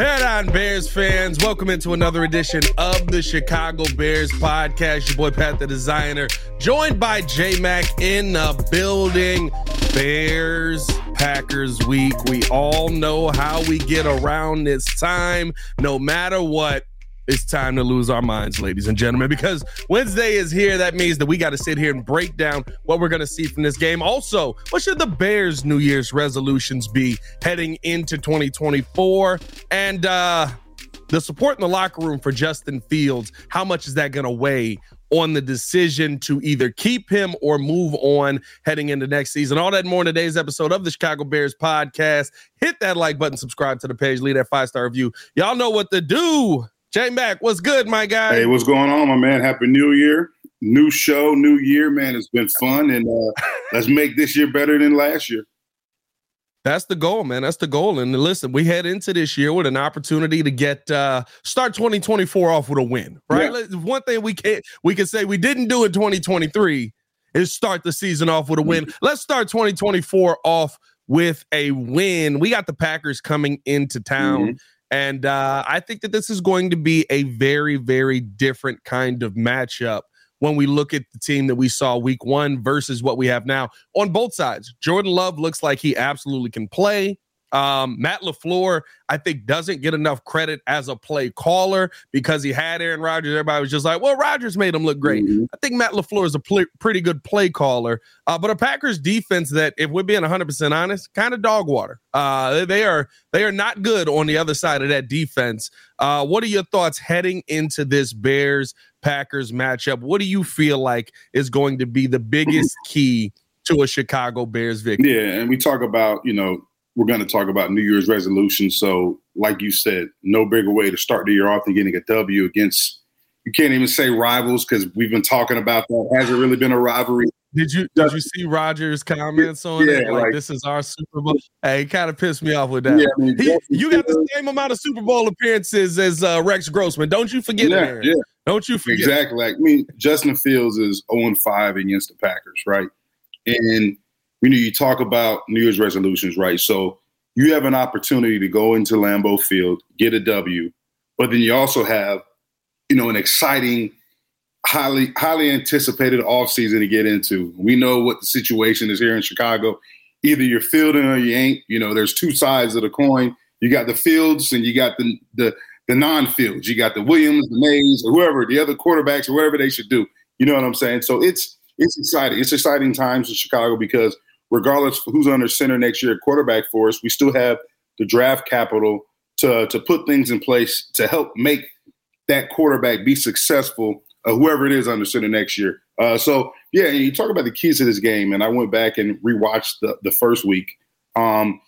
Bet on Bears fans, welcome into another edition of the Chicago Bears podcast. Your boy Pat the Designer, joined by J Mack in the building. Bears Packers week. We all know how we get around this time. No matter what, it's time to lose our minds, ladies and gentlemen, because Wednesday is here. That means that we got to sit here and break down what we're going to see from this game. Also, what should the Bears' New Year's resolutions be heading into 2024? And uh, the support in the locker room for Justin Fields, how much is that going to weigh on the decision to either keep him or move on heading into next season. All that more in today's episode of the Chicago Bears podcast. Hit that like button, subscribe to the page, leave that five star review. Y'all know what to do. J Mack, what's good, my guy? Hey, what's going on, my man? Happy New Year. New show, new year, man. It's been fun. And uh, let's make this year better than last year. That's the goal, man. That's the goal. And listen, we head into this year with an opportunity to get uh start 2024 off with a win, right? Yeah. One thing we can't we can say we didn't do in 2023 is start the season off with a win. Mm-hmm. Let's start 2024 off with a win. We got the Packers coming into town. Mm-hmm. And uh, I think that this is going to be a very, very different kind of matchup when we look at the team that we saw week one versus what we have now on both sides. Jordan Love looks like he absolutely can play. Um, Matt LaFleur, I think, doesn't get enough credit as a play caller because he had Aaron Rodgers. Everybody was just like, well, Rodgers made him look great. Mm-hmm. I think Matt LaFleur is a pl- pretty good play caller. Uh, but a Packers defense that, if we're being 100% honest, kind of dog water. Uh, they are they are not good on the other side of that defense. Uh, what are your thoughts heading into this Bears Packers matchup? What do you feel like is going to be the biggest key to a Chicago Bears victory? Yeah, and we talk about, you know, we're going to talk about New Year's resolutions. So, like you said, no bigger way to start the year off than getting a W against. You can't even say rivals because we've been talking about that. Has it really been a rivalry. Did you did you see Rodgers' comments on yeah, it? Like, like, this is our Super Bowl. Hey, kind of pissed me off with that. Yeah, I mean, he, you got the same amount of Super Bowl appearances as uh, Rex Grossman. Don't you forget yeah, it, Yeah. Don't you forget. Exactly. Like I mean, Justin Fields is 0 5 against the Packers, right? And you know, you talk about New Year's resolutions, right? So you have an opportunity to go into Lambeau Field, get a W, but then you also have, you know, an exciting, highly highly anticipated offseason to get into. We know what the situation is here in Chicago. Either you're fielding or you ain't. You know, there's two sides of the coin. You got the fields and you got the the the non-fields. You got the Williams, the Mays, or whoever, the other quarterbacks, or whatever they should do. You know what I'm saying? So it's it's exciting. It's exciting times in Chicago because – regardless of who's under center next year at quarterback for us, we still have the draft capital to to put things in place to help make that quarterback be successful, uh, whoever it is under center next year. Uh, so yeah, you talk about the keys to this game, and I went back and rewatched the the first week. Um,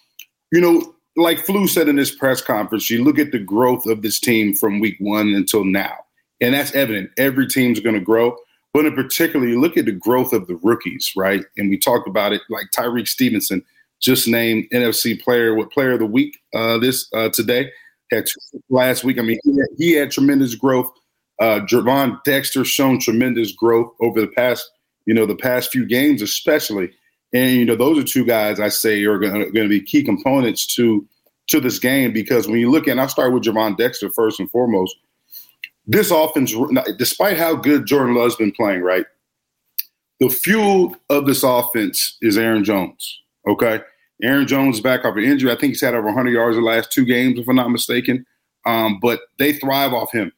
you know, like Flu said in this press conference, you look at the growth of this team from week one until now, and that's evident. Every team's going to grow. But in particular, you look at the growth of the rookies, right? And we talked about it, like Tyrique Stevenson, just named NFC Player, what Player of the Week uh, this uh, today. Had last week. I mean, he had, he had tremendous growth. Uh, Gervon Dexter shown tremendous growth over the past, you know, the past few games, especially. And you know, those are two guys I say are going to be key components to to this game because when you look at, and I'll start with Gervon Dexter first and foremost this offense, despite how good Jordan Love's been playing, right? The fuel of this offense is Aaron Jones. Okay. Aaron Jones is back off an injury. I think he's had over 100 yards the last two games, if I'm not mistaken. Um, but they thrive off him.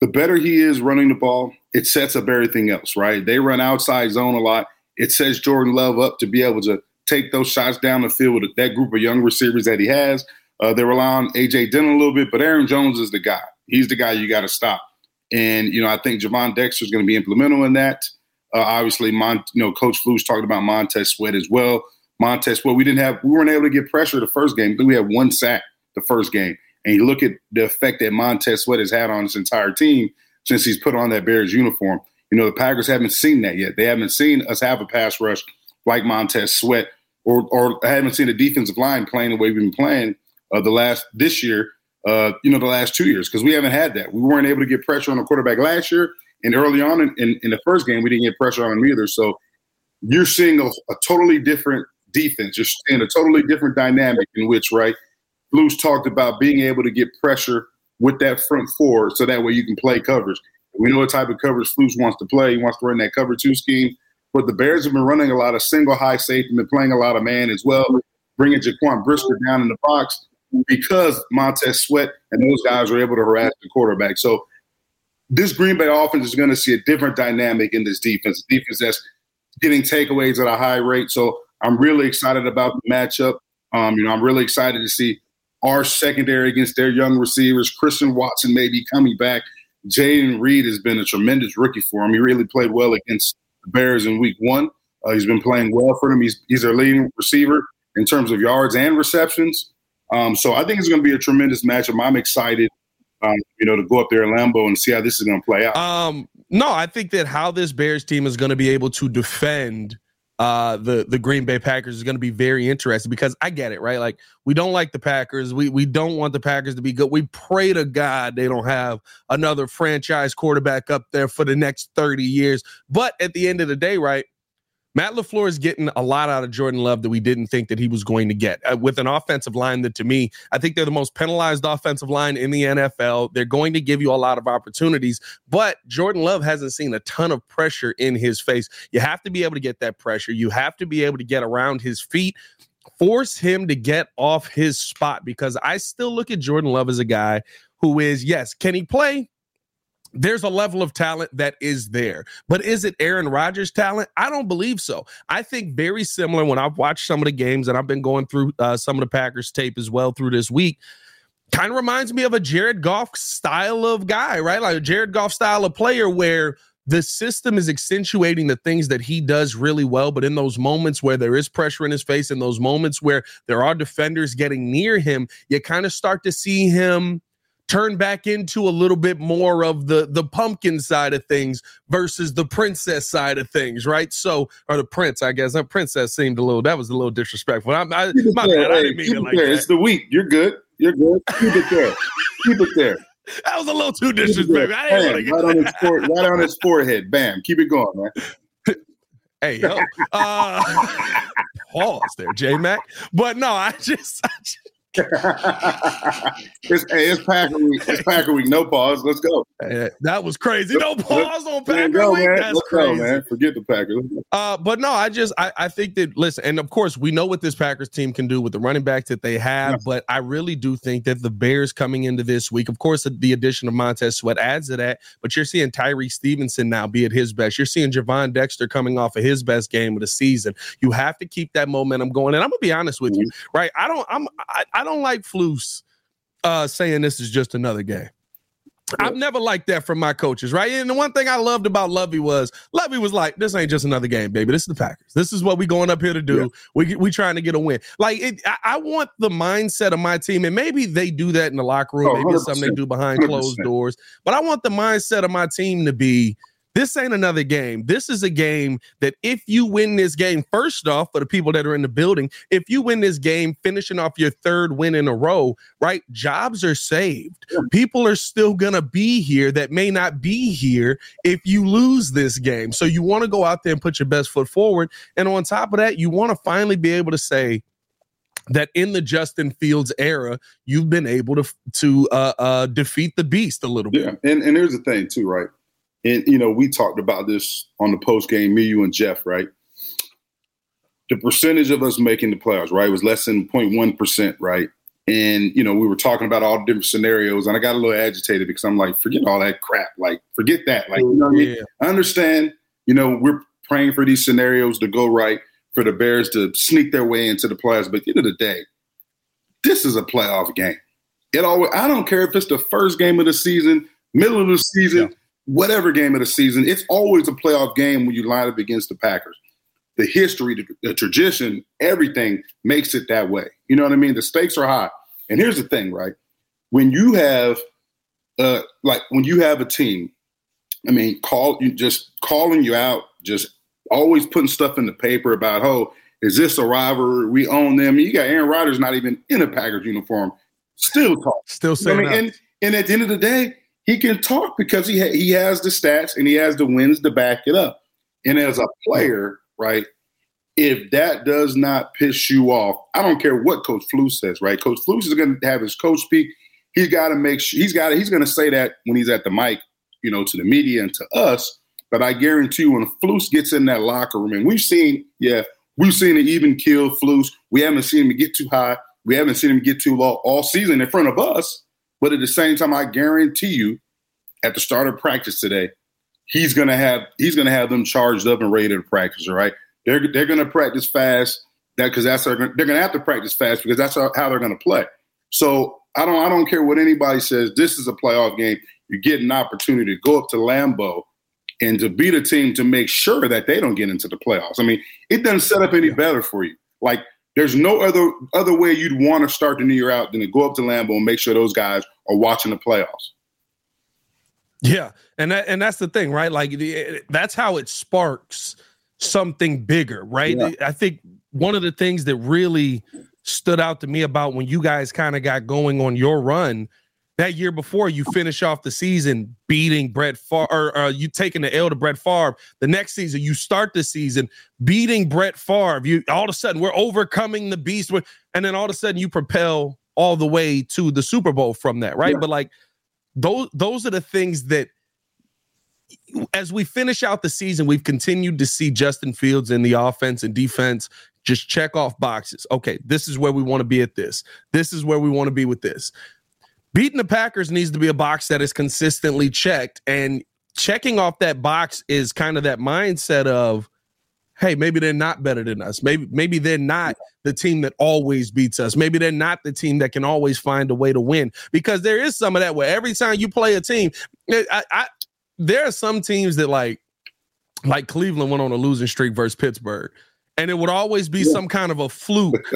The better he is running the ball, it sets up everything else, right? They run outside zone a lot. It sets Jordan Love up to be able to take those shots down the field with that group of young receivers that he has. Uh, they rely on A.J. Dillon a little bit, but Aaron Jones is the guy. He's the guy you got to stop. And, you know, I think Gervon Dexter is going to be implemental in that. Uh, obviously, Mon- you know, Coach Flus talked about Montez Sweat as well. Montez Sweat, we didn't have, we weren't able to get pressure the first game. We had one sack the first game. And you look at the effect that Montez Sweat has had on this entire team since he's put on that Bears uniform. You know, the Packers haven't seen that yet. They haven't seen us have a pass rush like Montez Sweat, or or haven't seen a defensive line playing the way we've been playing uh, the last this year uh, you know, the last two years because we haven't had that. We weren't able to get pressure on the quarterback last year, and early on in, in, in the first game, we didn't get pressure on him either. So you're seeing a, a, totally different defense. You're seeing a totally different dynamic in which, right, Flus talked about being able to get pressure with that front four so that way you can play coverage. We know what type of coverage Flus wants to play. He wants to run that cover two scheme. But the Bears have been running a lot of single high safety, been playing a lot of man as well, bringing Jaquan Brisker down in the box because Montez Sweat and those guys are able to harass the quarterback. So this Green Bay offense is going to see a different dynamic in this defense. defense that's getting takeaways at a high rate. So I'm really excited about the matchup. Um, you know, I'm really excited to see our secondary against their young receivers. Christian Watson may be coming back. Jayden Reed has been a tremendous rookie for him. He really played well against the Bears in week one. Uh, he's been playing well for them. He's, he's their leading receiver in terms of yards and receptions. Um, so I think it's going to be a tremendous matchup. I'm excited, um, you know, to go up there in Lambeau and see how this is going to play out. Um, no, I think that how this Bears team is going to be able to defend uh, the the Green Bay Packers is going to be very interesting because I get it, right? Like we don't like the Packers. We we don't want the Packers to be good. We pray to God they don't have another franchise quarterback up there for the next 30 years. But at the end of the day, right? Matt LaFleur is getting a lot out of Jordan Love that we didn't think that he was going to get uh, with an offensive line that to me, I think they're the most penalized offensive line in the NFL. They're going to give you a lot of opportunities, but Jordan Love hasn't seen a ton of pressure in his face. You have to be able to get that pressure. You have to be able to get around his feet force him to get off his spot because I still look at Jordan Love as a guy who is, yes, can he play? There's a level of talent that is there. But is it Aaron Rodgers' talent? I don't believe so. I think very similar when I've watched some of the games and I've been going through uh, some of the Packers tape as well through this week. Kind of reminds me of a Jared Goff style of guy, right? Like a Jared Goff style of player where the system is accentuating the things that he does really well. But in those moments where there is pressure in his face, in those moments where there are defenders getting near him, you kind of start to see him turn back into a little bit more of the the pumpkin side of things versus the princess side of things, right? So, or the prince, I guess. That princess seemed a little that was a little disrespectful. I, I, my bad, I didn't mean it like there. that. It's the week. You're good. You're good. Keep it there. Keep it there. That was a little too disrespectful. I didn't Bam, right on his forehead, right on his forehead. Bam. Keep it going, man. Hey, yo. Uh, pause there, J Mack. But no, I just, I just it's, hey, it's Packer week. It's Packer week. No pause. Let's go. Hey, that was crazy. No pause on Packer go, week. Man. That's Let's crazy, go, man. Forget the Packers. Uh, but no, I just I, I think that listen, and of course we know what this Packers team can do with the running backs that they have. Yeah. But I really do think that the Bears coming into this week, of course, the addition of Montez Sweat adds to that. But you're seeing Tyree Stevenson now be at his best. You're seeing Gervon Dexter coming off of his best game of the season. You have to keep that momentum going. And I'm gonna be honest with mm-hmm. you, right? I don't I'm I, I don't like Flus uh, saying this is just another game. I've never liked that from my coaches, right? And the one thing I loved about Lovie was Lovie was like, "This ain't just another game, baby. This is the Packers. This is what we going up here to do. Yeah. We we trying to get a win. Like, it, I, I, want the mindset of my team, and maybe they do that in the locker room. Oh, maybe it's something they do behind 100%. closed doors. But I want the mindset of my team to be this ain't another game. This is a game that if you win this game, first off, for the people that are in the building, if you win this game, finishing off your third win in a row, right? Jobs are saved. People are still going to be here that may not be here if you lose this game. So you want to go out there and put your best foot forward. And on top of that, you want to finally be able to say, that in the Justin Fields era, you've been able to to uh, uh, defeat the beast a little bit. Yeah, and and here's the thing too, right? And you know, we talked about this on the post game, me, you, and Jeff, right? The percentage of us making the playoffs, right, was less than 0.1 percent, right? And you know, we were talking about all the different scenarios, and I got a little agitated because I'm like, forget all that crap, like, forget that, like, you know, yeah. I, mean? I understand, you know, we're praying for these scenarios to go right for the Bears to sneak their way into the playoffs, but at the end of the day, this is a playoff game. It always, I don't care if it's the first game of the season, middle of the season. Yeah whatever game of the season, it's always a playoff game when you line up against the Packers. The history, the, the, tradition, everything makes it that way. You know what I mean? The stakes are high. And here's the thing, right? When you have, uh, like when you have a team, I mean, call you just calling you out, just always putting stuff in the paper about, oh, is this a rivalry? We own them. You got Aaron Rodgers not even in a Packers uniform, still talk, still saying. I mean, and, and at the end of the day, he can talk because he ha- he has the stats and he has the wins to back it up. And as a player, right, if that does not piss you off, I don't care what Coach Flus says, right? Coach Flus is going to have his coach speak. He's got to make sure he's got he's going to say that when he's at the mic, you know, to the media and to us. But I guarantee you, when Flus gets in that locker room, and we've seen, yeah, we've seen it even kill Flus. We haven't seen him get too high. We haven't seen him get too low all season in front of us. But at the same time, I guarantee you, at the start of practice today, he's gonna have he's gonna have them charged up and ready to practice. All right, they're they're gonna practice fast. That because that's they're gonna have to practice fast because that's how, how they're gonna play. So I don't I don't care what anybody says. This is a playoff game. You get an opportunity to go up to Lambeau and to beat a team to make sure that they don't get into the playoffs. I mean, it doesn't set up any better for you. Like there's no other other way you'd want to start the new year out than to go up to Lambeau and make sure those guys are watching the playoffs. Yeah, and that, and that's the thing, right? Like the, that's how it sparks something bigger, right? Yeah. I think one of the things that really stood out to me about when you guys kind of got going on your run that year before you finish off the season beating Brett Favre, or uh, you taking the L to Brett Favre. The next season, you start the season beating Brett Favre. You all of a sudden we're overcoming the beast, and then all of a sudden you propel all the way to the Super Bowl from that, right? Yeah. But like those, those are the things that as we finish out the season, we've continued to see Justin Fields in the offense and defense just check off boxes. Okay, this is where we want to be at this. This is where we want to be with this. Beating the Packers needs to be a box that is consistently checked. And checking off that box is kind of that mindset of, hey, maybe they're not better than us. Maybe maybe they're not the team that always beats us. Maybe they're not the team that can always find a way to win. Because there is some of that where every time you play a team, eh, I, I there are some teams that like like Cleveland went on a losing streak versus Pittsburgh, and it would always be some kind of a fluke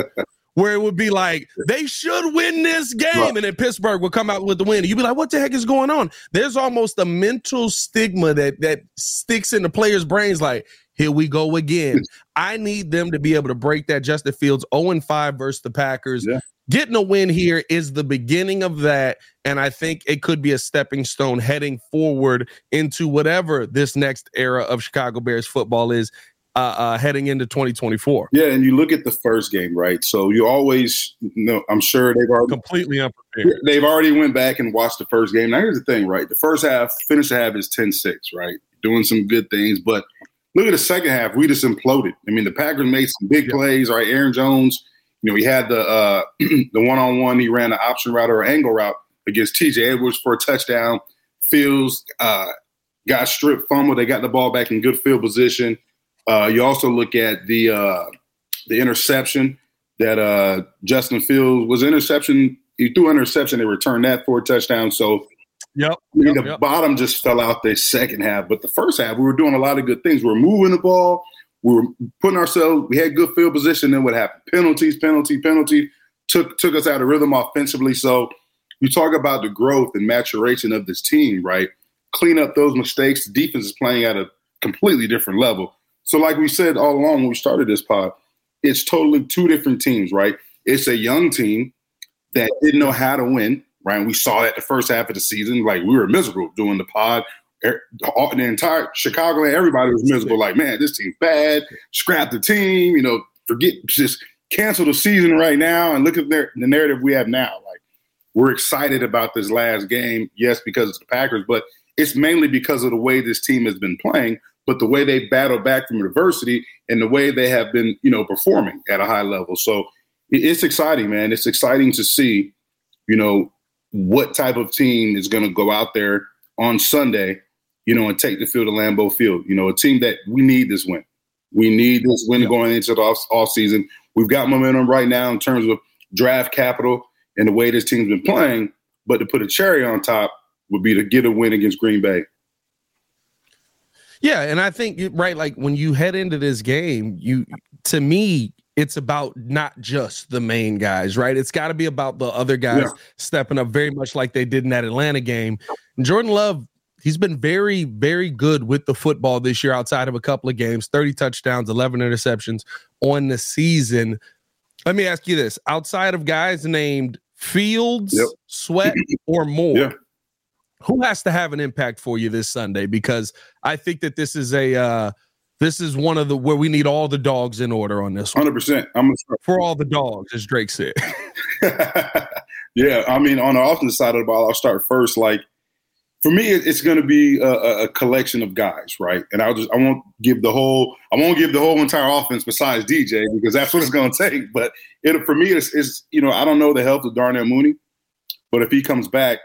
where it would be like they should win this game, right. and then Pittsburgh would come out with the win. And you'd be like, "What the heck is going on?" There's almost a mental stigma that that sticks in the players' brains. Like, here we go again. I need them to be able to break that. Justin Fields 0 5 versus the Packers. Yeah. Getting a win here is the beginning of that. And I think it could be a stepping stone heading forward into whatever this next era of Chicago Bears football is uh, uh, heading into 2024. Yeah, and you look at the first game, right? So you always, you know, I'm sure they've already completely unprepared. They've already went back and watched the first game. Now here's the thing, right? The first half, finish the half is 10-6, right? Doing some good things, but look at the second half. We just imploded. I mean, the Packers made some big yeah. plays, right? Aaron Jones, you know, he had the uh, the one on one. He ran the option route or angle route against T.J. Edwards for a touchdown. Fields uh, got stripped, fumble. They got the ball back in good field position. Uh, you also look at the uh, the interception that uh, Justin Fields was interception. He threw interception. They returned that for a touchdown. So, yep. I mean, the yep. bottom just fell out the second half, but the first half we were doing a lot of good things. We were moving the ball. We were putting ourselves. We had good field position. Then what happened? Penalties, penalty, penalty took took us out of rhythm offensively. So you talk about the growth and maturation of this team, right? Clean up those mistakes. The defense is playing at a completely different level. So, like we said all along when we started this pod, it's totally two different teams, right? It's a young team that didn't know how to win, right? And we saw that the first half of the season. Like we were miserable doing the pod. Er, the entire Chicago and everybody was miserable. Like, man, this team's bad. Scrap the team. You know, forget just cancel the season right now and look at their, the narrative we have now. Like, we're excited about this last game. Yes, because it's the Packers, but it's mainly because of the way this team has been playing but the way they battle back from adversity and the way they have been, you know, performing at a high level. So it's exciting, man. It's exciting to see, you know, what type of team is going to go out there on Sunday, you know, and take the field to Lambeau Field. You know, a team that we need this win. We need this win yeah. going into the off, off season. We've got momentum right now in terms of draft capital and the way this team's been playing. But to put a cherry on top would be to get a win against Green Bay. Yeah, and I think right, like when you head into this game, you to me, it's about not just the main guys, right? It's got to be about the other guys yeah. stepping up very much like they did in that Atlanta game. And Jordan Love, he's been very, very good with the football this year outside of a couple of games 30 touchdowns, 11 interceptions on the season. Let me ask you this outside of guys named Fields, yep. Sweat, or Moore, yeah who has to have an impact for you this Sunday? Because I think that this is a uh, this is one of the where we need all the dogs in order on this. Hundred percent. I'm for all the dogs, as Drake said. yeah, I mean, on the offensive side of the ball, I'll start first. Like for me, it's going to be a, a, collection of guys, right? And I'll just I won't give the whole I won't give the whole entire offense besides DJ because that's what it's going to take. But it for me, it's, it's you know I don't know the health of Darnell Mooney, but if he comes back,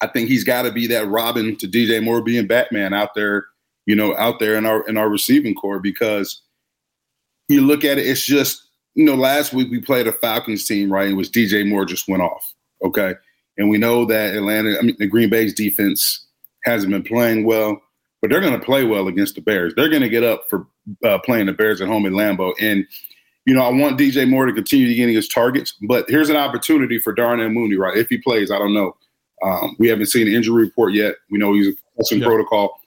I think he's got to be that Robin to DJ Moore being Batman out there, you know, out there in our in our receiving corps because you look at it, it's just you know, last week we played a Falcons team, right? It was DJ Moore just went off. Okay. And we know that Atlanta, I mean, the Green Bay's defense hasn't been playing well, but they're going to play well against the Bears. They're going to get up for uh, playing the Bears at home in Lambeau. And, you know, I want DJ Moore to continue getting his targets, but here's an opportunity for Darnell Mooney, right? If he plays, I don't know. Um, we haven't seen an injury report yet. We know he's a concussion protocol.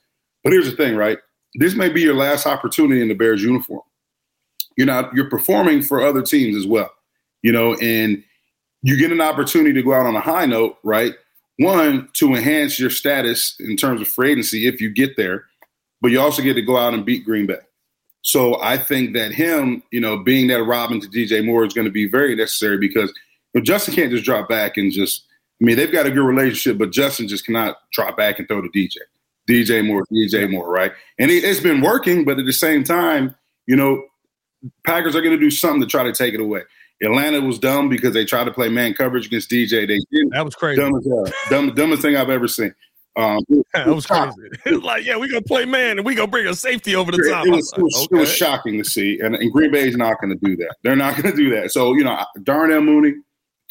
But here's the thing, right? This may be your last opportunity in the Bears uniform you're not you're performing for other teams as well you know and you get an opportunity to go out on a high note right one to enhance your status in terms of free agency if you get there but you also get to go out and beat green bay so i think that him you know being that robin to dj moore is going to be very necessary because you know, justin can't just drop back and just i mean they've got a good relationship but justin just cannot drop back and throw to dj dj moore dj moore right and it, it's been working but at the same time you know Packers are going to do something to try to take it away. Atlanta was dumb because they tried to play man coverage against DJ. They did. That was crazy. Dumb as hell. Dumb, dumbest thing I've ever seen. Um, that was crazy. It was like, yeah, we're gonna play man and we're gonna bring a safety over the top. It was, it was, okay. it was shocking to see, and, and Green Bay is not going to do that. They're not going to do that. So you know, Darnell Mooney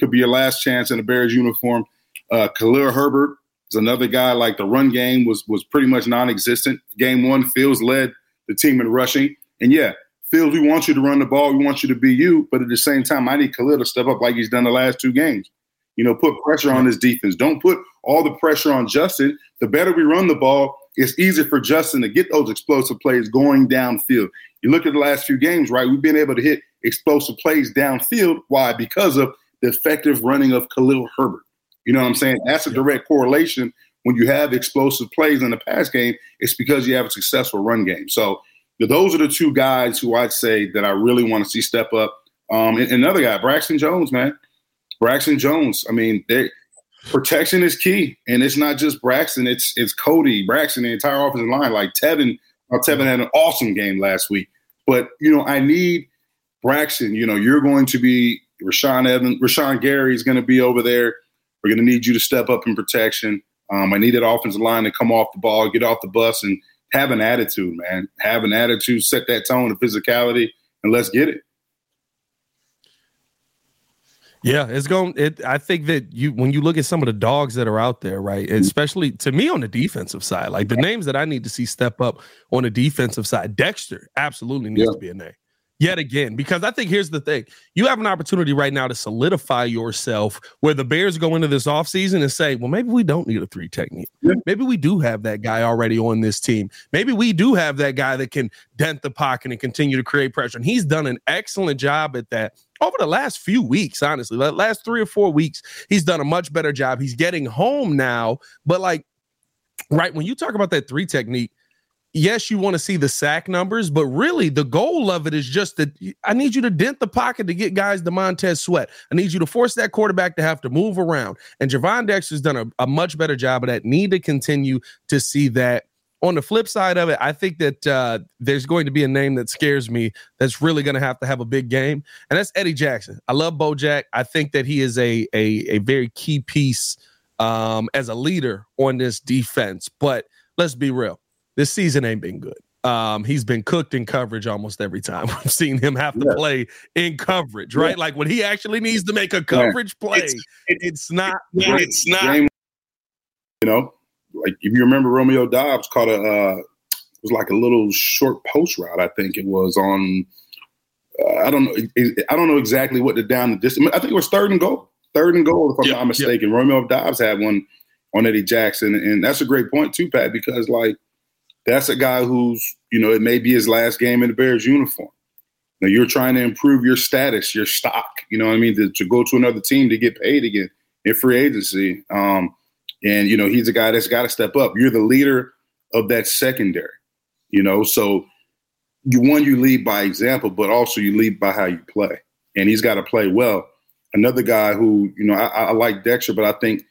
could be your last chance in a Bears uniform. Uh, Khalil Herbert is another guy. Like the run game was was pretty much non-existent. Game one, Fields led the team in rushing, and yeah, Fields, we want you to run the ball. We want you to be you. But at the same time, I need Khalil to step up like he's done the last two games. You know, put pressure on his defense. Don't put all the pressure on Justin. The better we run the ball, it's easier for Justin to get those explosive plays going downfield. You look at the last few games, right? We've been able to hit explosive plays downfield. Why? Because of the effective running of Khalil Herbert. You know what I'm saying? That's a direct correlation. When you have explosive plays in the pass game, it's because you have a successful run game. So those are the two guys who I'd say that I really want to see step up. Um, and, another guy, Braxton Jones, man. Braxton Jones. I mean, protection is key, and it's not just Braxton. It's it's Cody, Braxton, the entire offensive line. Like Teven, uh, Teven had an awesome game last week. But you know, I need Braxton. You know, you're going to be Rashan Evans, Rashan Gary is going to be over there. We're going to need you to step up in protection. Um, I need that offensive line to come off the ball, get off the bus, and have an attitude, man. Have an attitude, set that tone of physicality, and let's get it. Yeah, it's going. It, I think that you, when you look at some of the dogs that are out there, right, especially to me on the defensive side, like the names that I need to see step up on the defensive side, Dexter absolutely needs yeah. to be a name yet again because I think here's the thing. You have an opportunity right now to solidify yourself where the Bears go into this offseason and say, well, maybe we don't need a three technique. Maybe we do have that guy already on this team. Maybe we do have that guy that can dent the pocket and continue to create pressure. And he's done an excellent job at that over the last few weeks, honestly. The last three or four weeks, he's done a much better job. He's getting home now. But like, right, when you talk about that three technique, yes, you want to see the sack numbers, but really the goal of it is just that I need you to dent the pocket to get guys the Montez Sweat. I need you to force that quarterback to have to move around. And Gervon Dexter's done a, a much better job of that. Need to continue to see that. On the flip side of it, I think that uh, there's going to be a name that scares me that's really going to have to have a big game, and that's Eddie Jackson. I love Bojack. I think that he is a a, a very key piece um, as a leader on this defense. But let's be real this season ain't been good. Um, he's been cooked in coverage almost every time. We've seen him have to yeah. play in coverage, right? Yeah. Like when he actually needs to make a coverage yeah. play, it's, it's not. It's not. you know, like if you remember, Romeo Doubs caught a uh, it was like a little short post route. I think it was on. Uh, I don't know. I don't know exactly what the down the distance. I think it was third and goal. Third and goal, if I'm not mistaken. Romeo Doubs had one on Eddie Jackson, and that's a great point too, Pat, because like that's a guy who's, you know, it may be his last game in the Bears uniform. Now you're trying to improve your status, your stock, you know what I mean, to, to go to another team to get paid again in free agency. Um, and, you know, he's a guy that's got to step up. You're the leader of that secondary, you know, so you one you lead by example, but also you lead by how you play, and he's got to play well. Another guy who you know I, I like Dexter, but I think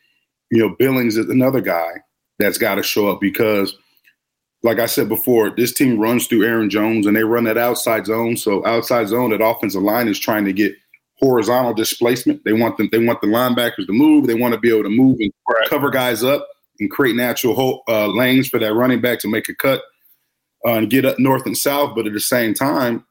you know Billings is another guy that's got to show up because, like I said before, this team runs through Aaron Jones and they run that outside zone. So outside zone, that offensive line is trying to get horizontal displacement. They want them. They want the linebackers to move. They want to be able to move and cover guys up and create natural uh, lanes for that running back to make a cut uh, and get up north and south. But at the same time,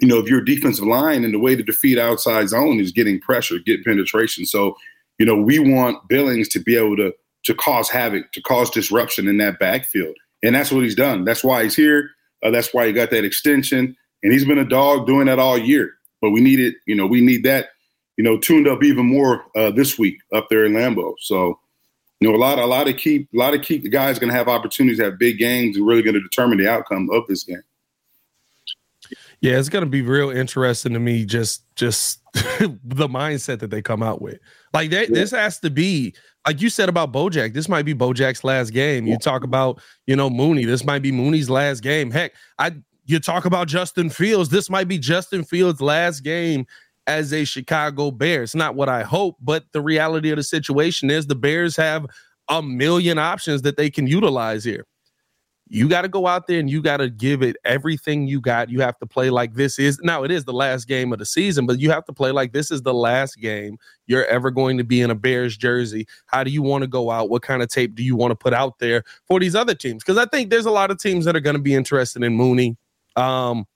you know, if your defensive line and the way to defeat outside zone is getting pressure, get penetration. So, you know, we want Billings to be able to to cause havoc, to cause disruption in that backfield, and that's what he's done. That's why he's here. Uh, that's why he got that extension, and he's been a dog doing that all year. But we need it. You know, we need that. You know, tuned up even more uh, this week up there in Lambeau. So, you know, a lot, a lot of key, a lot of key guys going to have opportunities to have big games and really going to determine the outcome of this game. Yeah, it's going to be real interesting to me. Just, just the mindset that they come out with. Like that, yeah. this has to be like you said about Bojack. This might be Bojack's last game. You talk about, you know, Mooney. This might be Mooney's last game. Heck, I you talk about Justin Fields. This might be Justin Fields' last game as a Chicago Bear. It's not what I hope, but the reality of the situation is the Bears have a million options that they can utilize here. You got to go out there and you got to give it everything you got. You have to play like this is now it is the last game of the season, but you have to play like this is the last game you're ever going to be in a Bears jersey. How do you want to go out? What kind of tape do you want to put out there for these other teams? Because I think there's a lot of teams that are going to be interested in Mooney. Um,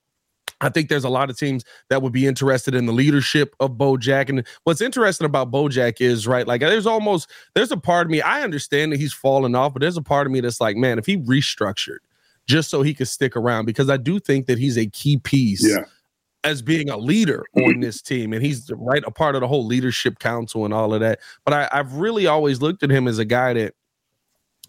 I think there's a lot of teams that would be interested in the leadership of Bojack. And what's interesting about Bojack is right, like there's almost there's a part of me, I understand that he's falling off, but there's a part of me that's like, man, if he restructured just so he could stick around, because I do think that he's a key piece yeah. as being a leader on this team. And he's right a part of the whole leadership council and all of that. But I, I've really always looked at him as a guy that,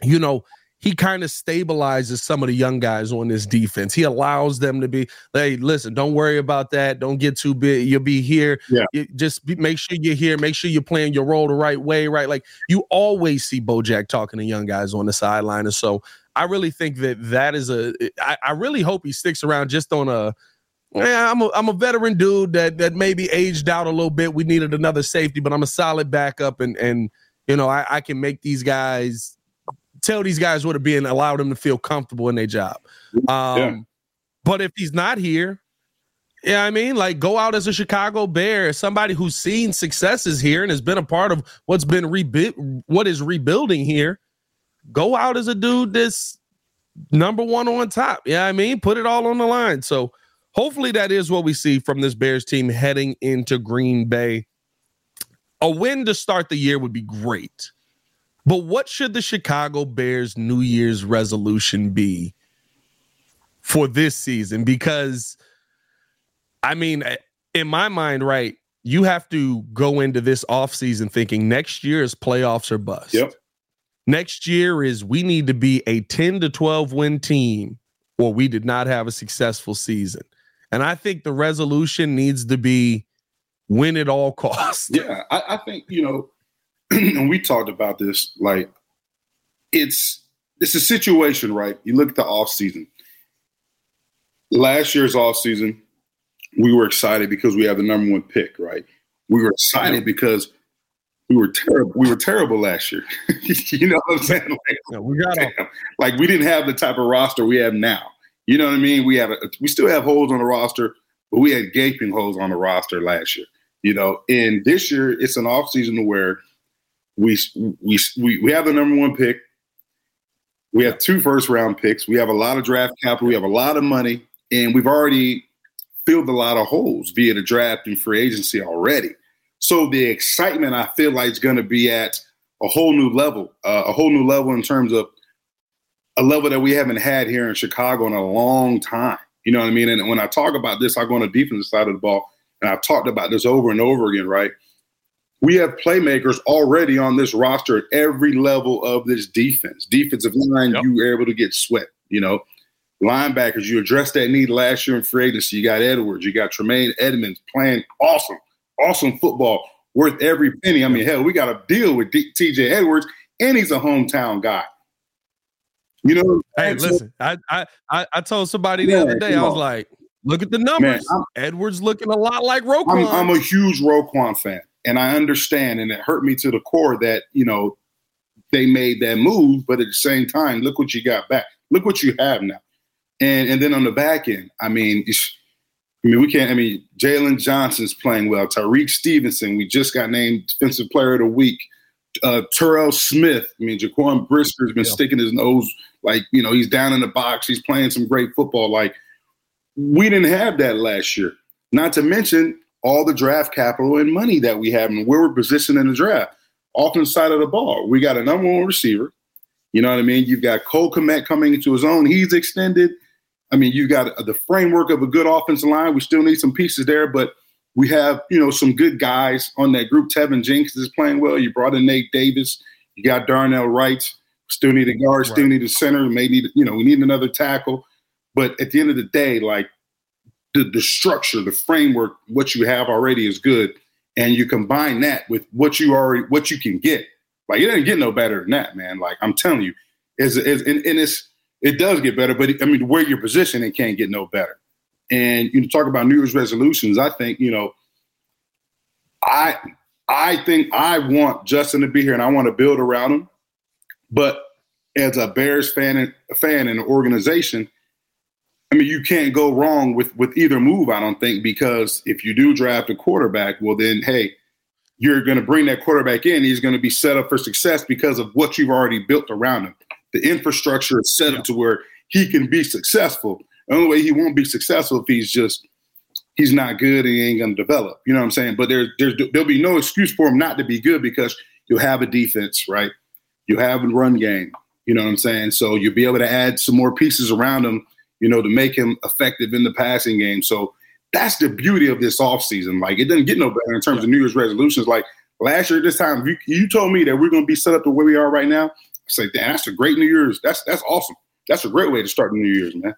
you know, he kind of stabilizes some of the young guys on this defense. He allows them to be, hey, listen, don't worry about that. Don't get too big. You'll be here. Yeah. You just be, make sure you're here. Make sure you're playing your role the right way, right? Like you always see Bojack talking to young guys on the sideline. And so I really think that that is a. I, I really hope he sticks around just on a, yeah, I'm a I'm a veteran dude that that maybe aged out a little bit. We needed another safety, but I'm a solid backup, and and you know I, I can make these guys tell these guys what it be and allow them to feel comfortable in their job. Um, yeah. But if he's not here, yeah, I mean, like go out as a Chicago Bear, somebody who's seen successes here and has been a part of what's been rebuilt, what is rebuilding here. Go out as a dude that's number one on top. Yeah, I mean, put it all on the line. So hopefully that is what we see from this Bears team heading into Green Bay. A win to start the year would be great. But what should the Chicago Bears New Year's resolution be for this season? Because, I mean, eh, in my mind, right, you have to go into this offseason thinking next year's playoffs are bust. Yep. Next year is we need to be a 10 to 12 win team or we did not have a successful season. And I think the resolution needs to be win at all costs. Yeah, I, I think, you know, and we talked about this, like it's it's a situation, right? You look at the off season. Last year's off season, we were excited because we have the number one pick, right? We were excited because we were terrible. We were terrible last year. you know what I'm saying? Like, we got like we didn't have the type of roster we have now. You know what I mean? We have a, we still have holes on the roster, but we had gaping holes on the roster last year. You know, and this year it's an off season where we we we we have the number one pick. We have two first round picks. We have a lot of draft capital. We have a lot of money, and we've already filled a lot of holes via the draft and free agency already. So the excitement I feel like is going to be at a whole new level, uh, a whole new level in terms of a level that we haven't had here in Chicago in a long time. You know what I mean? And when I talk about this, I go on the defensive side of the ball, and I've talked about this over and over again, right? We have playmakers already on this roster at every level of this defense. Defensive line, yep. you were able to get sweat. You know, linebackers, you addressed that need last year in free agency. You got Edwards, you got Tremaine Edmunds playing awesome, awesome football, worth every penny. I mean, hell, we got a deal with D- TJ Edwards, and he's a hometown guy. You know, hey, listen, I I I told somebody the other day, I was on. like, look at the numbers. Man, Edwards looking a lot like Roquan. I'm, I'm a huge Roquan fan, and I understand, and it hurt me to the core that you know they made that move, but at the same time, look what you got back. Look what you have now, and and then on the back end, I mean. I mean, we can't. I mean, Jaylon Johnson's playing well. Tyrique Stevenson, we just got named Defensive Player of the Week. Uh, Terrell Smith. I mean, Jaquan Brisker's been yeah. sticking his nose like you know he's down in the box. He's playing some great football. Like we didn't have that last year. Not to mention all the draft capital and money that we have and where we're positioned in the draft. Offense side of the ball, we got a number one receiver. You know what I mean? You've got Cole Kmet coming into his own. He's extended. I mean, you've got the framework of a good offensive line. We still need some pieces there, but we have, you know, some good guys on that group. Teven Jenkins is playing well. You brought in Nate Davis. You got Darnell Wright. Still need a guard. Right. Still need a center. May need, you know, we need another tackle. But at the end of the day, like the, the structure, the framework, what you have already is good. And you combine that with what you already, what you can get. Like it doesn't get no better than that, man. Like I'm telling you, is is and, and it's it does get better, but I mean, where you're positioned, it can't get no better. And you talk about New Year's resolutions. I think you know, I I think I want Justin to be here, and I want to build around him. But as a Bears fan and fan and organization, I mean, you can't go wrong with with either move. I don't think because if you do draft a quarterback, well, then hey, you're going to bring that quarterback in. He's going to be set up for success because of what you've already built around him the infrastructure is set up to where he can be successful. The only way he won't be successful if he's just he's not good and he ain't going to develop. You know what I'm saying? But there's there's there'll be no excuse for him not to be good because you'll have a defense, right? You have a run game. You know what I'm saying? So you'll be able to add some more pieces around him, you know, to make him effective in the passing game. So that's the beauty of this offseason. Like it doesn't get no better in terms of New Year's resolutions. Like last year, this time, you, you told me that we're going to be set up the way we are right now I say, damn, that's a great New Year's. That's that's awesome. That's a great way to start the New Year's, man.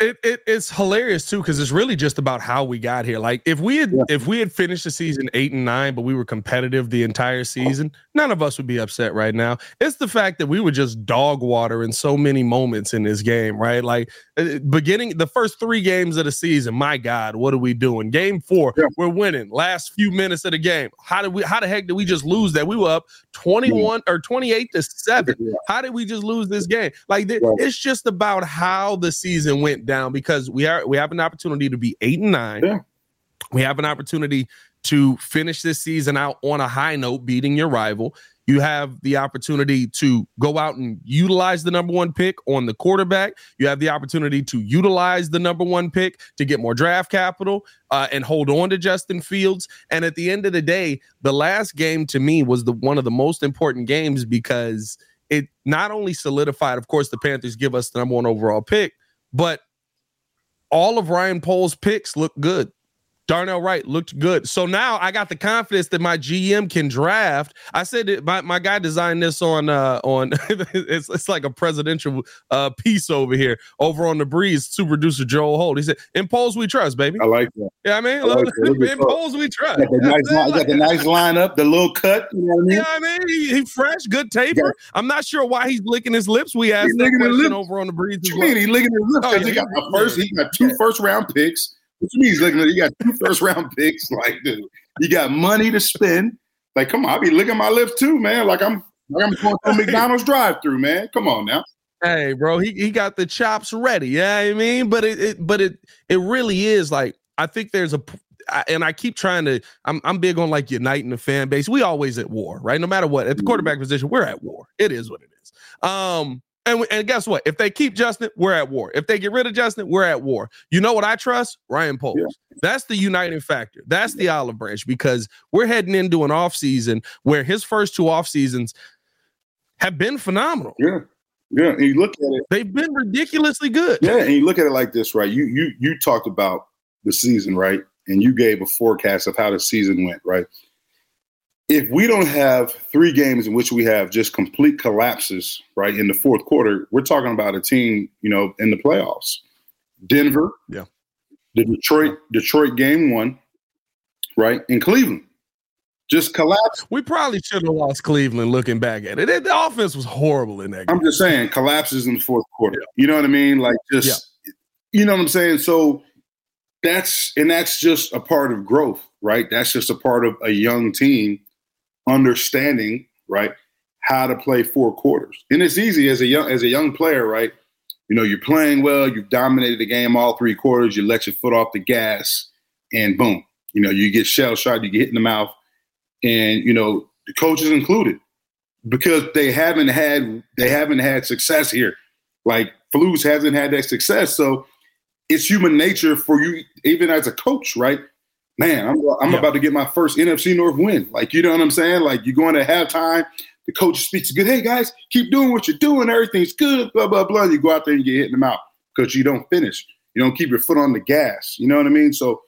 It, it it's hilarious too because it's really just about how we got here. Like if we had yeah. if we had finished the season eight and nine, but we were competitive the entire season, none of us would be upset right now. It's the fact that we were just dog water in so many moments in this game, right? Like uh, beginning the first three games of the season. My God, what are we doing? Game four, yeah. we're winning. Last few minutes of the game, how did we? How the heck did we just lose that? We were up twenty one yeah. or twenty eight to seven. How did we just lose this game? Like it's just about how the season went down because we are we have an opportunity to be eight and nine. Yeah. We have an opportunity to finish this season out on a high note, beating your rival. You have the opportunity to go out and utilize the number one pick on the quarterback. You have the opportunity to utilize the number one pick to get more draft capital uh, and hold on to Justin Fields. And at the end of the day, the last game to me was the one of the most important games because it not only solidified, of course, the Panthers give us the number one overall pick, but all of Ryan Poles' picks look good. Darnell Wright looked good. So now I got the confidence that my GM can draft. I said my, my guy designed this on uh on it's, it's like a presidential uh piece over here over on the breeze to producer Joel Holt. He said, "In Poles we trust, baby." I like that. Yeah, I mean, I like in Poles we trust. Got the, nice, line, got the nice lineup, the little cut. You know what I mean? Yeah, I mean, he, he fresh, good taper. Yeah. I'm not sure why he's licking his lips. We asked that question over on the breeze. What you mean? He licking his lips because oh, yeah, he got the first. He got two first round picks. What you mean he's looking at? You got two first round picks. Like, dude, you got money to spend. Like, come on, I'll be licking my lips too, man. Like I'm, like I'm going through McDonald's drive-through, man. Come on now. Hey, bro, he, he got the chops ready. Yeah, you know I mean, but it, it but it it really is like I think there's a and I keep trying to. I'm I'm big on like uniting the fan base. We always at war, right? No matter what, at the mm-hmm. quarterback position, we're at war. It is what it is. Um, and, and guess what? If they keep Justin, we're at war. If they get rid of Justin, we're at war. You know what I trust? Ryan Poles. Yeah. That's the uniting factor. That's the olive branch because we're heading into an off season where his first two off seasons have been phenomenal. Yeah. Yeah. And you look at it. They've been ridiculously good. Yeah. And you look at it like this, right? You you you talked about the season, right? And you gave a forecast of how the season went, right? If we don't have three games in which we have just complete collapses, right, in the fourth quarter, we're talking about a team, you know, in the playoffs. Denver, yeah, the Detroit, Detroit game one, right, in Cleveland. just collapse. We probably should have lost Cleveland looking back at it. The offense was horrible in that game. I'm just saying, collapses in the fourth quarter. Yeah. You know what I mean? Like, just, yeah. you know what I'm saying? So that's, and that's just a part of growth, right? That's just a part of a young team understanding, right? How to play four quarters. And it's easy as a young, as a young player, right? You know, you're playing well, you've dominated the game all three quarters, you let your foot off the gas, and boom, you know, you get shell shot, you get hit in the mouth, and you know the coaches included because they haven't had they haven't had success here. Like Flus hasn't had that success, so it's human nature for you, even as a coach, right? Man, I'm I'm yeah. about to get my first NFC North win. Like you know what I'm saying? Like you're going to halftime, the coach speaks good. Hey guys, keep doing what you're doing. Everything's good. Blah blah blah. You go out there and get hit in the mouth because you don't finish. You don't keep your foot on the gas. You know what I mean? So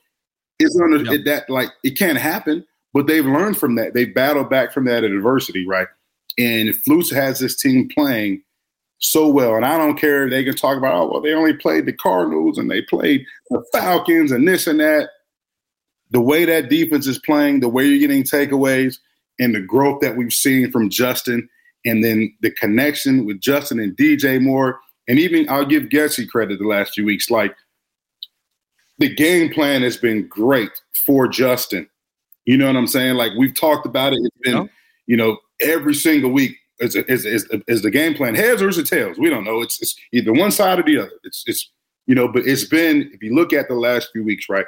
it's under yeah. it, that like it can't happen. But they've learned from that. They've battled back from that adversity, right? And Flus has this team playing so well. And I don't care. They can talk about, oh, well, they only played the Cardinals and they played the Falcons and this and that. The way that defense is playing, the way you're getting takeaways, and the growth that we've seen from Justin, and then the connection with Justin and DJ Moore. And even I'll give Getsy credit the last few weeks. Like the game plan has been great for Justin you know what I'm saying? Like we've talked about it. It's been, you know, every single week is, is, is, is, the game plan heads or is it tails? We don't know. It's, it's either one side or the other. It's, it's, you know, but it's been, if you look at the last few weeks, right?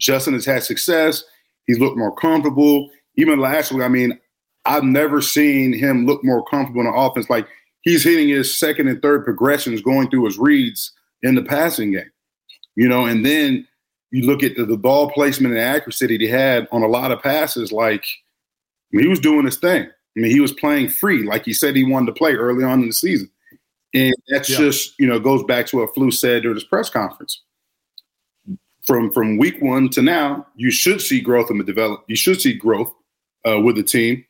Justin has had success. He's looked more comfortable. Even last week, I mean, I've never seen him look more comfortable in the offense. Like he's hitting his second and third progressions going through his reads in the passing game, you know, and then you look at the, the ball placement and accuracy that he had on a lot of passes, like I mean, he was doing his thing. I mean, he was playing free, like he said he wanted to play early on in the season. And that's yeah. just, you know, goes back to what Flus said during his press conference. From from week one to now, you should see growth in the develop. You should see growth uh, with the team,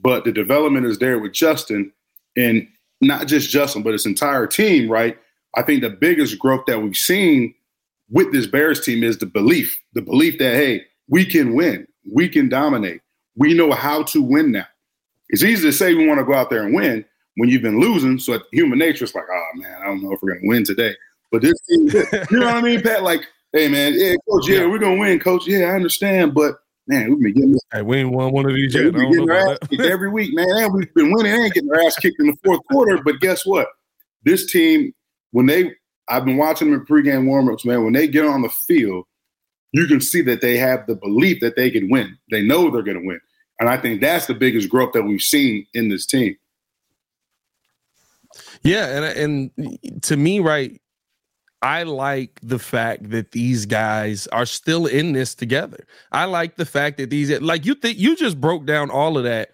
but the development is there with Justin, and not just Justin, but his entire team. Right? I think the biggest growth that we've seen with this Bears team is the belief, the belief that, hey, we can win, we can dominate, we know how to win now. It's easy to say we want to go out there and win when you've been losing. So human nature is like, oh man, I don't know if we're gonna win today. But this team, you know what I mean, Pat? Like, hey man, yeah, coach, yeah, we're gonna win, coach. Yeah, I understand, but man, we've been getting hey, we ain't won one of these yet. We've been getting our ass kicked every week, man. And we've been winning and getting our ass kicked in the fourth quarter. But guess what? This team, when they I've been watching them in pregame warmups, man. When they get on the field, you can see that they have the belief that they can win. They know they're going to win. And I think that's the biggest growth that we've seen in this team. Yeah, and and to me, right, I like the fact that these guys are still in this together. I like the fact that these like you think you just broke down all of that.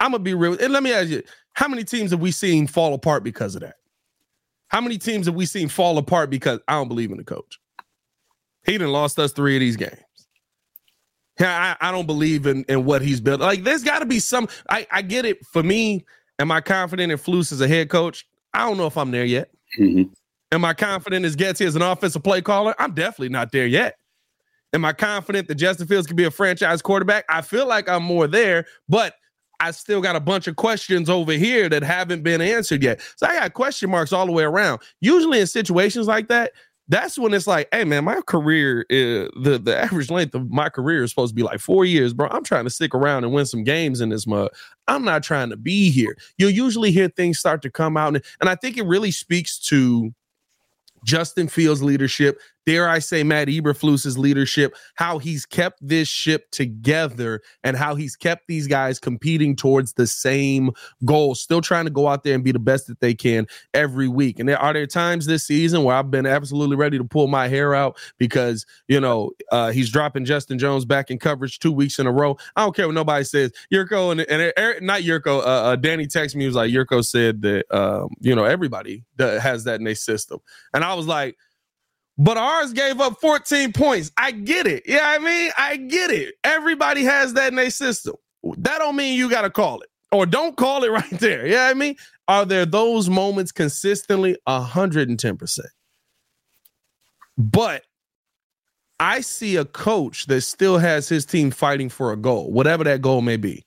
I'm gonna be real. And let me ask you, how many teams have we seen fall apart because of that? How many teams have we seen fall apart because I don't believe in the coach? He done lost us three of these games. I, I don't believe in, in what he's built. Like, there's got to be some. I, I get it. For me, am I confident in Flus as a head coach? I don't know if I'm there yet. Mm-hmm. Am I confident as Getsy as an offensive play caller? I'm definitely not there yet. Am I confident that Justin Fields can be a franchise quarterback? I feel like I'm more there, but I still got a bunch of questions over here that haven't been answered yet. So I got question marks all the way around. Usually in situations like that, that's when it's like, hey man, my career is the the average length of my career is supposed to be like four years, bro. I'm trying to stick around and win some games in this mud. I'm not trying to be here. You'll usually hear things start to come out, and, and I think it really speaks to Justin Fields' leadership, dare I say Matt Eberflus's leadership, how he's kept this ship together and how he's kept these guys competing towards the same goal, still trying to go out there and be the best that they can every week. And there are there times this season where I've been absolutely ready to pull my hair out because you know uh, he's dropping Justin Jones back in coverage two weeks in a row. I don't care what nobody says. Yurko and, and Eric, not Yurko, uh, uh, Danny texted me. He was like, Yurko said that um, you know everybody has that in their system, and I was like but ours gave up 14 points. I get it. Yeah, I mean, I get it. Everybody has that in their system. That don't mean you got to call it or don't call it right there. Yeah, I mean, are there those moments consistently? 110%. But I see a coach that still has his team fighting for a goal, whatever that goal may be.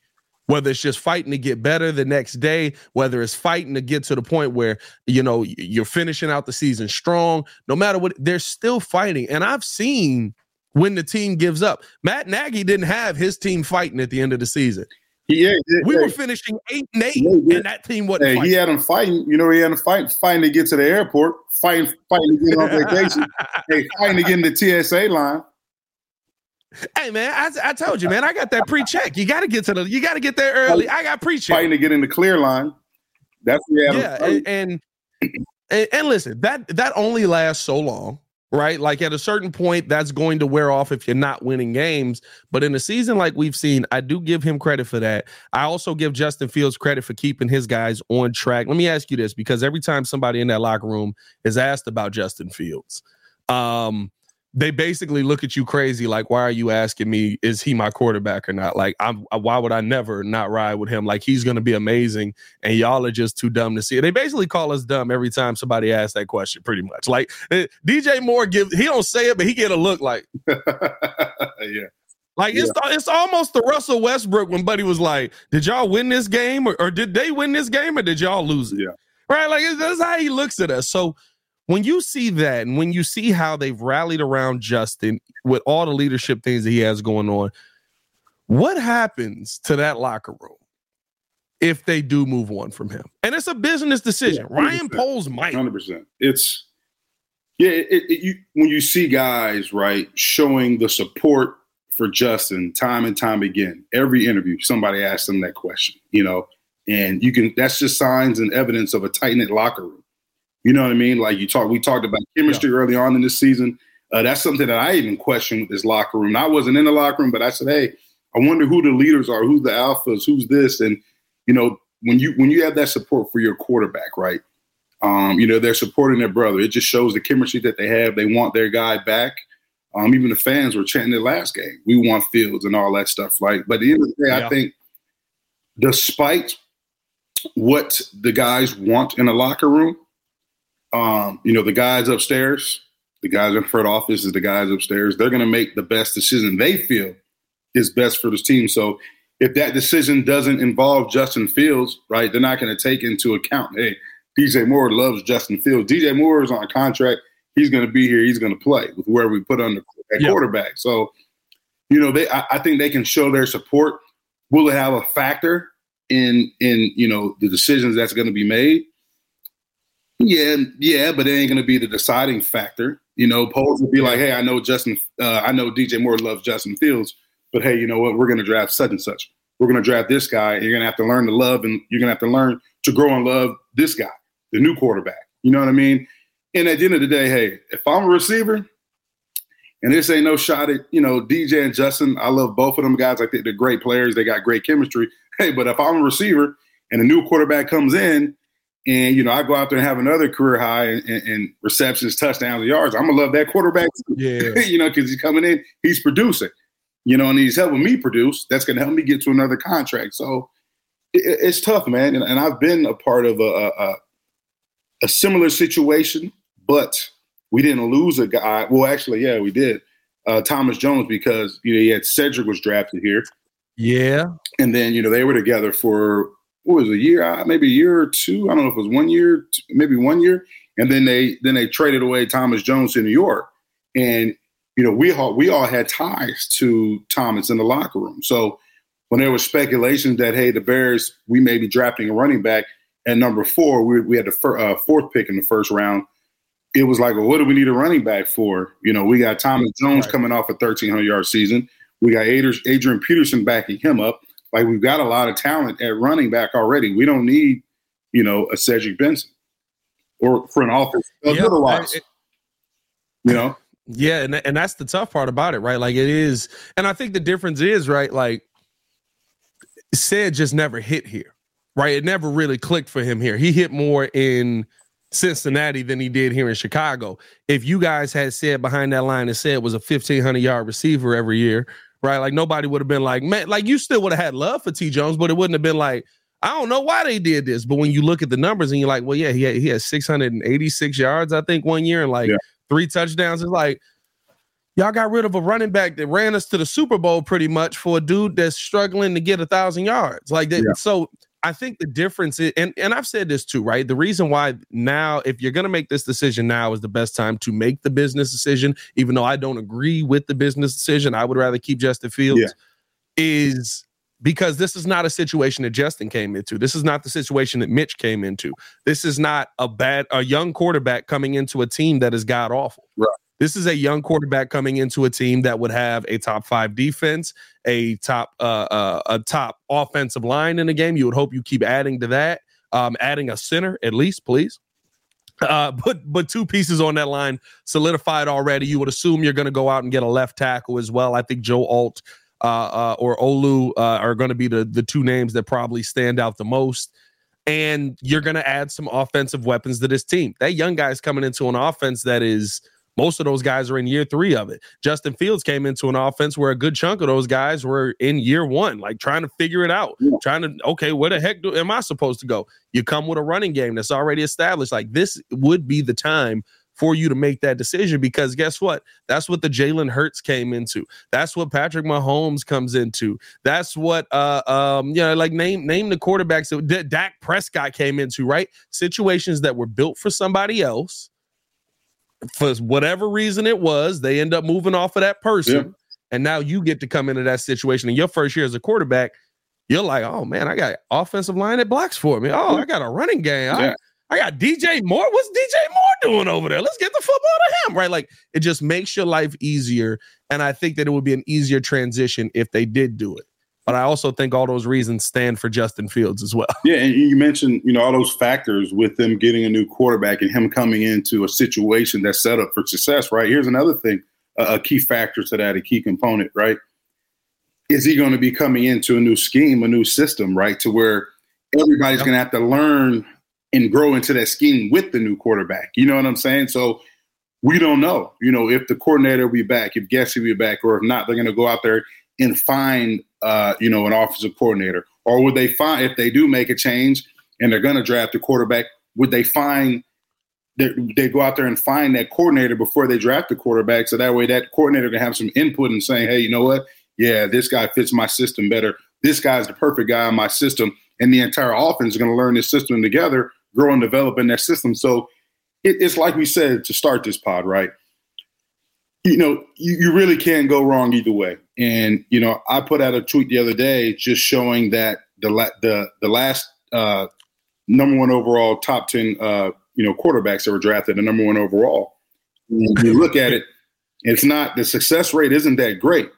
Whether it's just fighting to get better the next day, whether it's fighting to get to the point where you know you're finishing out the season strong, no matter what, they're still fighting. And I've seen when the team gives up. Matt Nagy didn't have his team fighting at the end of the season. Yeah, we were finishing eight and eight, yeah, and that team wasn't. He had them fighting. You know, he had them fighting, fighting to get to the airport, fighting, fighting to get on vacation, hey, fighting to get in the TSA line. Hey man, I, I told you, man, I got that pre-check. You got to get to the, you got to get there early. I got pre-check. Fighting to get in the clear line. That's yeah, and, and and and listen, that that only lasts so long right? Like at a certain point, that's going to wear off if you're not winning games. But in a season like we've seen, I do give him credit for that. I also give Justin Fields credit for keeping his guys on track. Let me ask you this because every time somebody in that locker room is asked about Justin Fields, um, they basically look at you crazy like why are you asking me is he my quarterback or not like i'm why would i never not ride with him like he's gonna be amazing and y'all are just too dumb to see it they basically call us dumb every time somebody asks that question pretty much like uh, dj moore give he don't say it but he get a look like yeah like it's yeah. it's almost the Russell Westbrook when Buddy was like, "Did y'all win this game, or, or did they win this game, or did y'all lose it?" Yeah, right. Like that's how he looks at us. So when you see that and when you see how they've rallied around Justin with all the leadership things that he has going on, what happens to that locker room if they do move on from him? And it's a business decision. Yeah, Ryan Poles might. 100%. It's, yeah, it, it, you, when you see guys, right, showing the support for Justin time and time again, every interview, somebody asks them that question, you know, and you can, that's just signs and evidence of a tight knit locker room. You know what I mean? Like you talk, we talked about chemistry yeah. early on in this season. Uh, that's something that I even questioned with this locker room. I wasn't in the locker room, but I said, "Hey, I wonder who the leaders are, who's the alphas, who's this." And you know, when you when you have that support for your quarterback, right? Um, you know, they're supporting their brother. It just shows the chemistry that they have. They want their guy back. Um, even the fans were chanting the last game. We want Fields and all that stuff. Like, but at the end of the day, yeah. I think, despite what the guys want in a locker room, um, you know, the guys upstairs, the guys in front office is the guys upstairs. They're going to make the best decision they feel is best for this team. So if that decision doesn't involve Justin Fields, right, they're not going to take into account, hey, DJ Moore loves Justin Fields. DJ Moore is on a contract. He's going to be here. He's going to play with whoever we put on the yep. quarterback. So, you know, they I, I think they can show their support. Will it have a factor in in you know the decisions that's going to be made? Yeah, yeah, but it ain't gonna be the deciding factor. You know, Poles will be like, "Hey, I know Justin, uh, I know DJ Moore loves Justin Fields, but hey, you know what? We're gonna draft such and such. We're gonna draft this guy. And you're gonna have to learn to love, and you're gonna have to learn to grow and love this guy, the new quarterback. You know what I mean? And at the end of the day, hey, if I'm a receiver, and this ain't no shot at you know DJ and Justin, I love both of them guys. I think they're great players. They got great chemistry. Hey, but if I'm a receiver and a new quarterback comes in and you know, I go out there and have another career high in, in receptions, touchdowns, and yards. I'm gonna love that quarterback. Too. Yeah, you know, because he's coming in, he's producing. You know, and he's helping me produce. That's gonna help me get to another contract. So it, it's tough, man. And, and, I've been a part of a, a, a similar situation, but we didn't lose a guy. Well, actually, yeah, we did. Uh, Thomas Jones because you know he had Cedric was drafted here. Yeah, and then you know they were together for what was it, a year, uh, maybe a year or two. I don't know if it was one year, maybe one year, and then they then they traded away Thomas Jones to New York, and you know we all we all had ties to Thomas in the locker room. So when there was speculation that hey, the Bears we may be drafting a running back at number four, we, we had the fir- uh, fourth pick in the first round. It was like, well, what do we need a running back for? You know, we got Thomas Jones right. coming off a 1,300 yard season. We got Adrian Peterson backing him up. Like we've got a lot of talent at running back already. We don't need, you know, a Cedric Benson or front office yeah, otherwise. It, you know? Yeah, and and that's the tough part about it, right? Like it is, and I think the difference is, right, like Ced just never hit here. Right? It never really clicked for him here. He hit more in Cincinnati than he did here in Chicago. If you guys had Ced behind that line and Ced was a 1500 yard receiver every year, right? Like nobody would have been like, man, like you still would have had love for T Jones, but it wouldn't have been like, I don't know why they did this. But when you look at the numbers and you're like, well, yeah, he had, he had 686 yards, I think, one year and like yeah. three touchdowns. It's like, Y'all got rid of a running back that ran us to the Super Bowl pretty much for a dude that's struggling to get a thousand yards. Like that. Yeah. So I think the difference is, and, and I've said this too, right? The reason why now, if you're going to make this decision now, is the best time to make the business decision, even though I don't agree with the business decision. I would rather keep Justin Fields, yeah. is because this is not a situation that Justin came into. This is not the situation that Mitch came into. This is not a bad, a young quarterback coming into a team that is god awful. Right. This is a young quarterback coming into a team that would have a top five defense, a top uh, uh, a top offensive line in the game. You would hope you keep adding to that, um, adding a center at least, please. Uh, but but two pieces on that line solidified already. You would assume you're going to go out and get a left tackle as well. I think Joe Alt uh, uh, or Olu uh, are going to be the the two names that probably stand out the most. And you're going to add some offensive weapons to this team. That young guy's coming into an offense that is most of those guys are in year three of it. Justin Fields came into an offense where a good chunk of those guys were in year one, like trying to figure it out, yeah. trying to, okay, where the heck do, am I supposed to go? You come with a running game that's already established. Like this would be the time for you to make that decision because guess what? That's what the Jalen Hurts came into. That's what Patrick Mahomes comes into. That's what uh um you know like name name the quarterbacks that Dak Prescott came into, right? Situations that were built for somebody else for whatever reason it was, they end up moving off of that person. Yeah. And now you get to come into that situation in your first year as a quarterback. You're like, oh man, I got offensive line that blocks for me. Oh, I got a running game. Yeah. I, I got DJ Moore. What's DJ Moore doing over there? Let's get the football to him, right? Like it just makes your life easier. And I think that it would be an easier transition if they did do it. But I also think all those reasons stand for Justin Fields as well. Yeah, and you mentioned, you know, all those factors with them getting a new quarterback and him coming into a situation that's set up for success, right? Here's another thing, a, a key factor to that, a key component, right? Is he going to be coming into a new scheme, a new system, right? To where everybody's yep. going to have to learn and grow into that scheme with the new quarterback. You know what I'm saying? So we don't know, you know, if the coordinator will be back, if Getsy will be back, or if not, they're going to go out there and find uh, you know, an offensive coordinator? Or would they find if they do make a change and they're going to draft a quarterback, would they find they go out there and find that coordinator before they draft the quarterback, so that way that coordinator can have some input and saying, hey, you know what? Yeah, this guy fits my system better. This guy's the perfect guy in my system, and the entire offense is going to learn this system together, grow and develop in that system. So it, it's like we said to start this pod, right? you know, you, you really can't go wrong either way. And you know, I put out a tweet the other day just showing that the la- the the last uh, number one overall top ten uh, you know quarterbacks that were drafted, the number one overall. When you look at it, it's not the success rate isn't that great,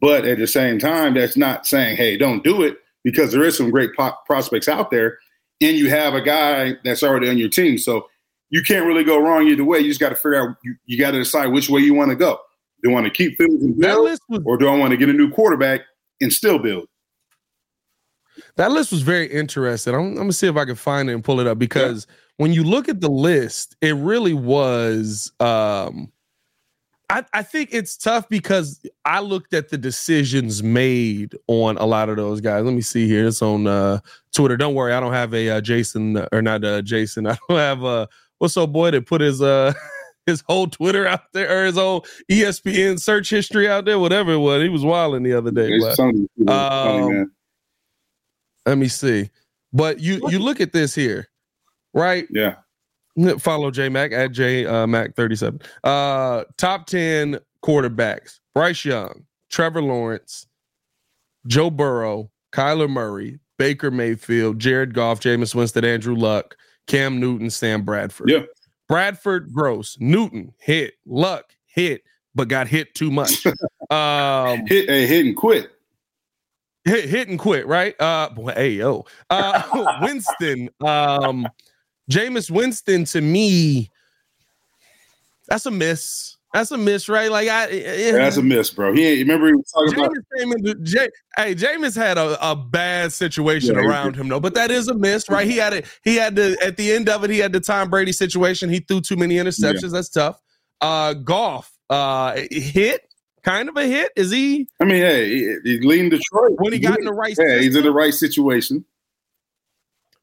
but at the same time, that's not saying hey, don't do it because there is some great po- prospects out there, and you have a guy that's already on your team. So you can't really go wrong either way. You just got to figure out. You, you got to decide which way you want to go. Do I want to keep Fields and build, was, or do I want to get a new quarterback and still build? That list was very interesting. I'm, I'm gonna see if I can find it and pull it up because yeah. when you look at the list, it really was. Um, I, I think it's tough because I looked at the decisions made on a lot of those guys. Let me see here. It's on uh, Twitter. Don't worry, I don't have a uh, Jason or not uh, Jason. I don't have a what's up, boy, that put his uh his whole Twitter out there or his whole ESPN search history out there, whatever it was. He was wilding the other day. But, um, let me see. But you you look at this here, right? Yeah. Follow J Mack at J uh, Mac 37. Uh top 10 quarterbacks. Bryce Young, Trevor Lawrence, Joe Burrow, Kyler Murray, Baker Mayfield, Jared Goff, Jameis Winston, Andrew Luck, Cam Newton, Sam Bradford. Yeah. Bradford gross. Newton hit. Luck hit, but got hit too much. um hit a hit and quit. Hit, hit and quit, right? Uh boy, hey yo. Uh Winston, um Jameis Winston to me, that's a miss. That's a miss, right? Like I, yeah. that's a miss, bro. He remember he was talking Jameis about. Came into, J, hey, Jameis had a, a bad situation yeah, around him, though. But that is a miss, right? He had it. He had to at the end of it. He had the Tom Brady situation. He threw too many interceptions. Yeah. That's tough. Uh, Goff, uh, hit, kind of a hit. Is he? I mean, hey, he's leading Detroit when he got in the right. Yeah, system. he's in the right situation.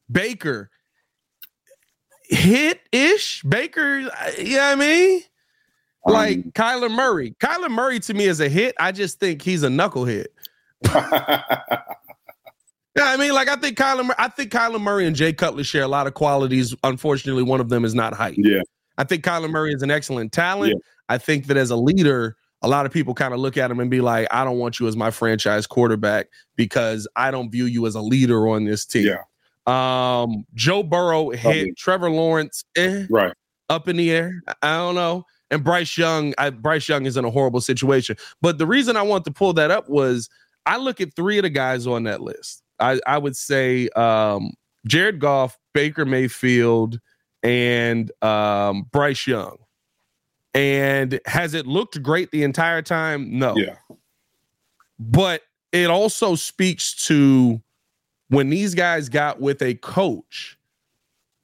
Baker, hit ish. Baker, you know what I mean? Like um, Kyler Murray. Kyler Murray to me is a hit. I just think he's a knucklehead. Yeah, I mean, like I think Kyler, I think Kyler Murray and Jay Cutler share a lot of qualities. Unfortunately, one of them is not height. Yeah, I think Kyler Murray is an excellent talent. Yeah. I think that as a leader, a lot of people kind of look at him and be like, I don't want you as my franchise quarterback because I don't view you as a leader on this team. Yeah. Um, Joe Burrow hit Trevor Lawrence, eh, right up in the air. I don't know. And Bryce Young, I, Bryce Young is in a horrible situation. But the reason I want to pull that up was I look at three of the guys on that list. I, I would say um, Jared Goff, Baker Mayfield, and um, Bryce Young. And has it looked great the entire time? No. Yeah. But it also speaks to when these guys got with a coach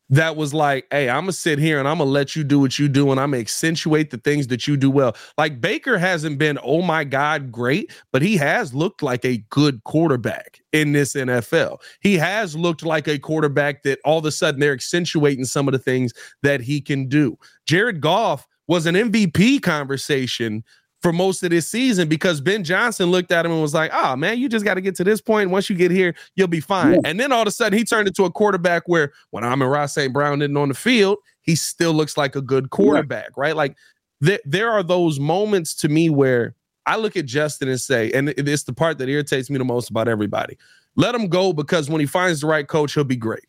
that was like, hey, I'm gonna sit here and I'm gonna let you do what you do and I'm gonna accentuate the things that you do well. Like Baker hasn't been, oh my God, great, but he has looked like a good quarterback in this NFL. He has looked like a quarterback that all of a sudden they're accentuating some of the things that he can do. Jared Goff was an MVP conversation for most of this season because Ben Johnson looked at him and was like, "Oh man, you just got to get to this point. Once you get here, you'll be fine." Yeah. And then all of a sudden, he turned into a quarterback where when Amon-Ra St. Brown isn't on the field, he still looks like a good quarterback, yeah. right? Like th- there are those moments to me where I look at Justin and say, and it's the part that irritates me the most about everybody. Let him go because when he finds the right coach, he'll be great.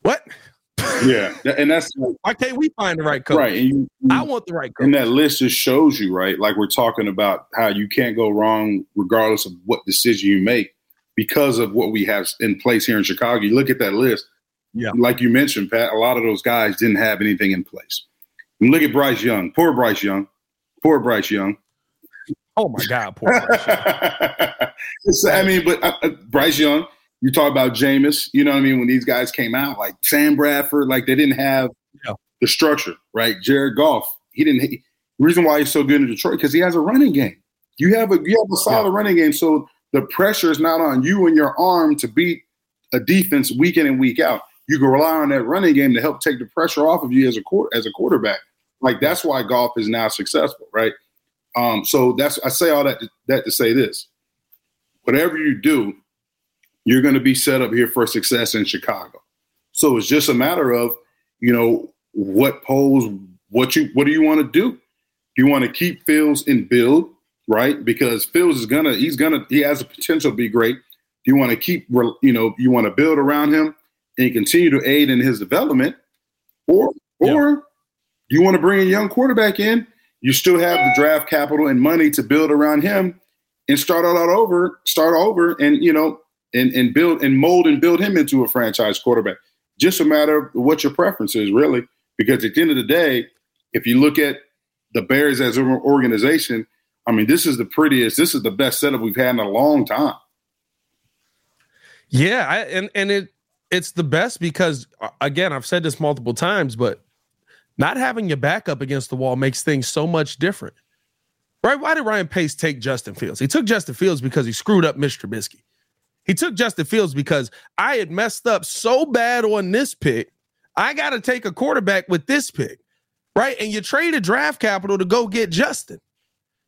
What? Yeah, and that's why can't we find the right coach? Right, and you, I want the right coach. And that list just shows you, right? Like we're talking about how you can't go wrong regardless of what decision you make because of what we have in place here in Chicago. You look at that list. Yeah, like you mentioned, Pat. A lot of those guys didn't have anything in place. And look at Bryce Young. Poor Bryce Young. Poor Bryce Young. Oh my God, poor Bryce Young. I mean, but uh, uh, Bryce Young you talk about Jameis, you know what I mean? When these guys came out, like Sam Bradford, like they didn't have yeah. the structure, right? Jared Goff, he didn't. He, reason why he's so good in Detroit because he has a running game. You have a you have a solid yeah. running game, so the pressure is not on you and your arm to beat a defense week in and week out. You can rely on that running game to help take the pressure off of you as a as a quarterback. Like that's why Goff is now successful, right? Um, so that's I say all that to, that to say this: whatever you do, you're going to be set up here for success in Chicago. So it's just a matter of, you know, what Poles, what you, what do you want to do? Do you want to keep Fields and build, right? Because Fields is gonna, he's gonna, he has a potential to be great. You want to keep, you know, you want to build around him and continue to aid in his development, or, or yeah. you want to bring a young quarterback in? You still have the draft capital and money to build around him and start all over, start over, and you know, and, and build and mold and build him into a franchise quarterback. Just a matter of what your preference is, really. Because at the end of the day, if you look at the Bears as an organization, I mean, this is the prettiest, this is the best setup we've had in a long time. Yeah, I, and and it it's the best because uh, again, I've said this multiple times, but not having your back up against the wall makes things so much different. Right? Why did Ryan Pace take Justin Fields? He took Justin Fields because he screwed up Mitch Trubisky. He took Justin Fields because I had messed up so bad on this pick. I got to take a quarterback with this pick, right? And you traded draft capital to go get Justin.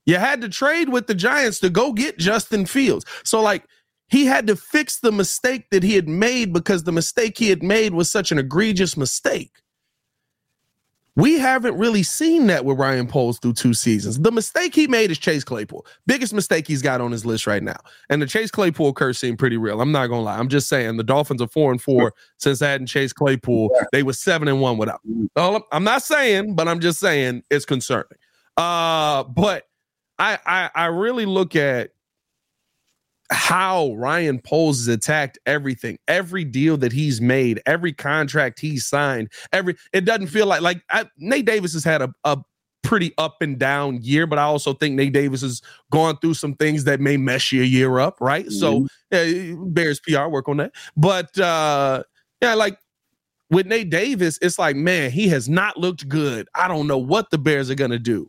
You had to trade with the Giants to go get Justin Fields. So, like, he had to fix the mistake that he had made because the mistake he had made was such an egregious mistake. We haven't really seen that with Ryan Poles through two seasons. The mistake he made is Chase Claypool. Biggest mistake he's got on his list right now. And the Chase Claypool curse seemed pretty real. I'm not gonna lie. I'm just saying the Dolphins are four and four since adding Chase Claypool. They were seven and one without. I'm not saying, but I'm just saying it's concerning. Uh, but I I, I really look at how Ryan Poles has attacked everything, every deal that he's made, every contract he's signed, every it doesn't feel like like I, Nate Davis has had a, a pretty up and down year, but I also think Nate Davis has gone through some things that may mess your year up, right? Mm-hmm. So uh, Bears PR work on that. But uh yeah, like with Nate Davis, it's like, man, he has not looked good. I don't know what the Bears are gonna do.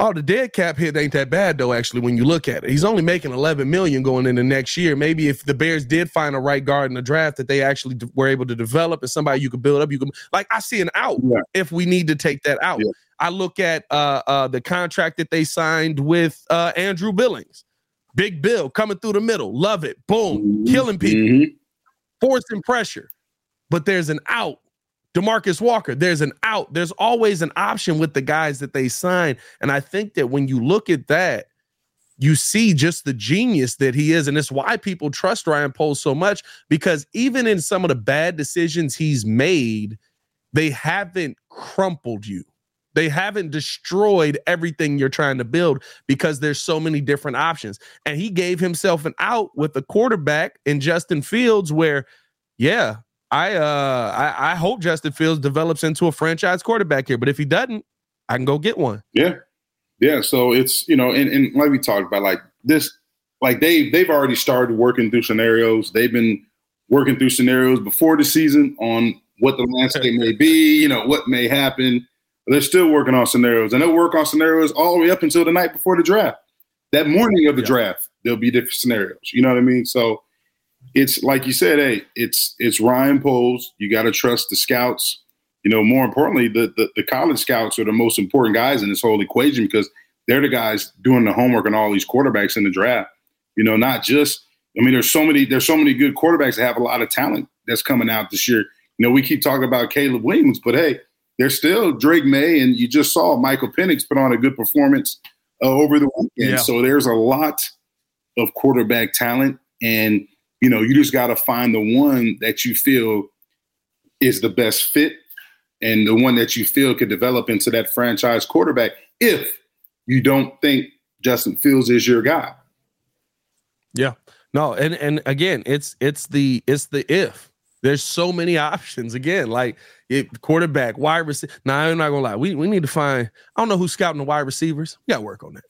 Oh, the dead cap hit ain't that bad though. Actually, when you look at it, he's only making 11 million going into next year. Maybe if the Bears did find a right guard in the draft that they actually were able to develop and somebody you could build up, you can like I see an out yeah. if we need to take that out. Yeah. I look at uh, uh, the contract that they signed with uh, Andrew Billings, big bill coming through the middle, love it, boom, mm-hmm. killing people, mm-hmm. forcing pressure, but there's an out Demarcus Walker, there's an out. There's always an option with the guys that they sign. And I think that when you look at that, you see just the genius that he is. And it's why people trust Ryan Poles so much because even in some of the bad decisions he's made, they haven't crumpled you. They haven't destroyed everything you're trying to build because there's so many different options. And he gave himself an out with a quarterback in Justin Fields where, yeah, I uh I, I hope Justin Fields develops into a franchise quarterback here, but if he doesn't, I can go get one. Yeah. Yeah. So it's you know, and, and like we talked about, like this, like they they've already started working through scenarios. They've been working through scenarios before the season on what the landscape may be, you know, what may happen. They're still working on scenarios, and they'll work on scenarios all the way up until the night before the draft. That morning of the yeah. draft, there'll be different scenarios. You know what I mean? So it's like you said, hey, it's it's Ryan Poles. You got to trust the scouts. You know, more importantly, the, the, the college scouts are the most important guys in this whole equation because they're the guys doing the homework on all these quarterbacks in the draft. You know, not just. I mean, there's so many there's so many good quarterbacks that have a lot of talent that's coming out this year. You know, we keep talking about Caleb Williams, but hey, there's still Drake Maye, and you just saw Michael Penix put on a good performance uh, over the weekend. Yeah. So there's a lot of quarterback talent, and you know, you just got to find the one that you feel is the best fit and the one that you feel could develop into that franchise quarterback if you don't think Justin Fields is your guy. Yeah. No, and and again, it's it's the it's the if. There's so many options. Again, like it, quarterback, wide receiver. Now I'm not gonna lie. We we need to find. I don't know who's scouting the wide receivers. We got to work on that.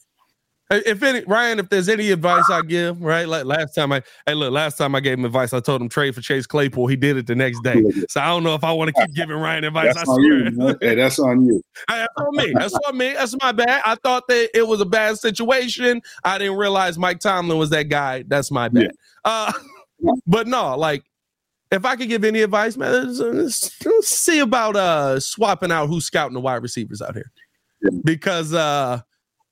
If any Ryan, if there's any advice I give, right? Like last time I hey look, last time I gave him advice, I told him trade for Chase Claypool. He did it the next day. So I don't know if I want to keep giving Ryan advice. That's I swear. You, hey, that's on you. that's on me. That's on me. That's my bad. I thought that it was a bad situation. I didn't realize Mike Tomlin was that guy. That's my bad. Yeah. Uh, but no, like if I could give any advice, man, let's, let's see about uh swapping out who's scouting the wide receivers out here. Because uh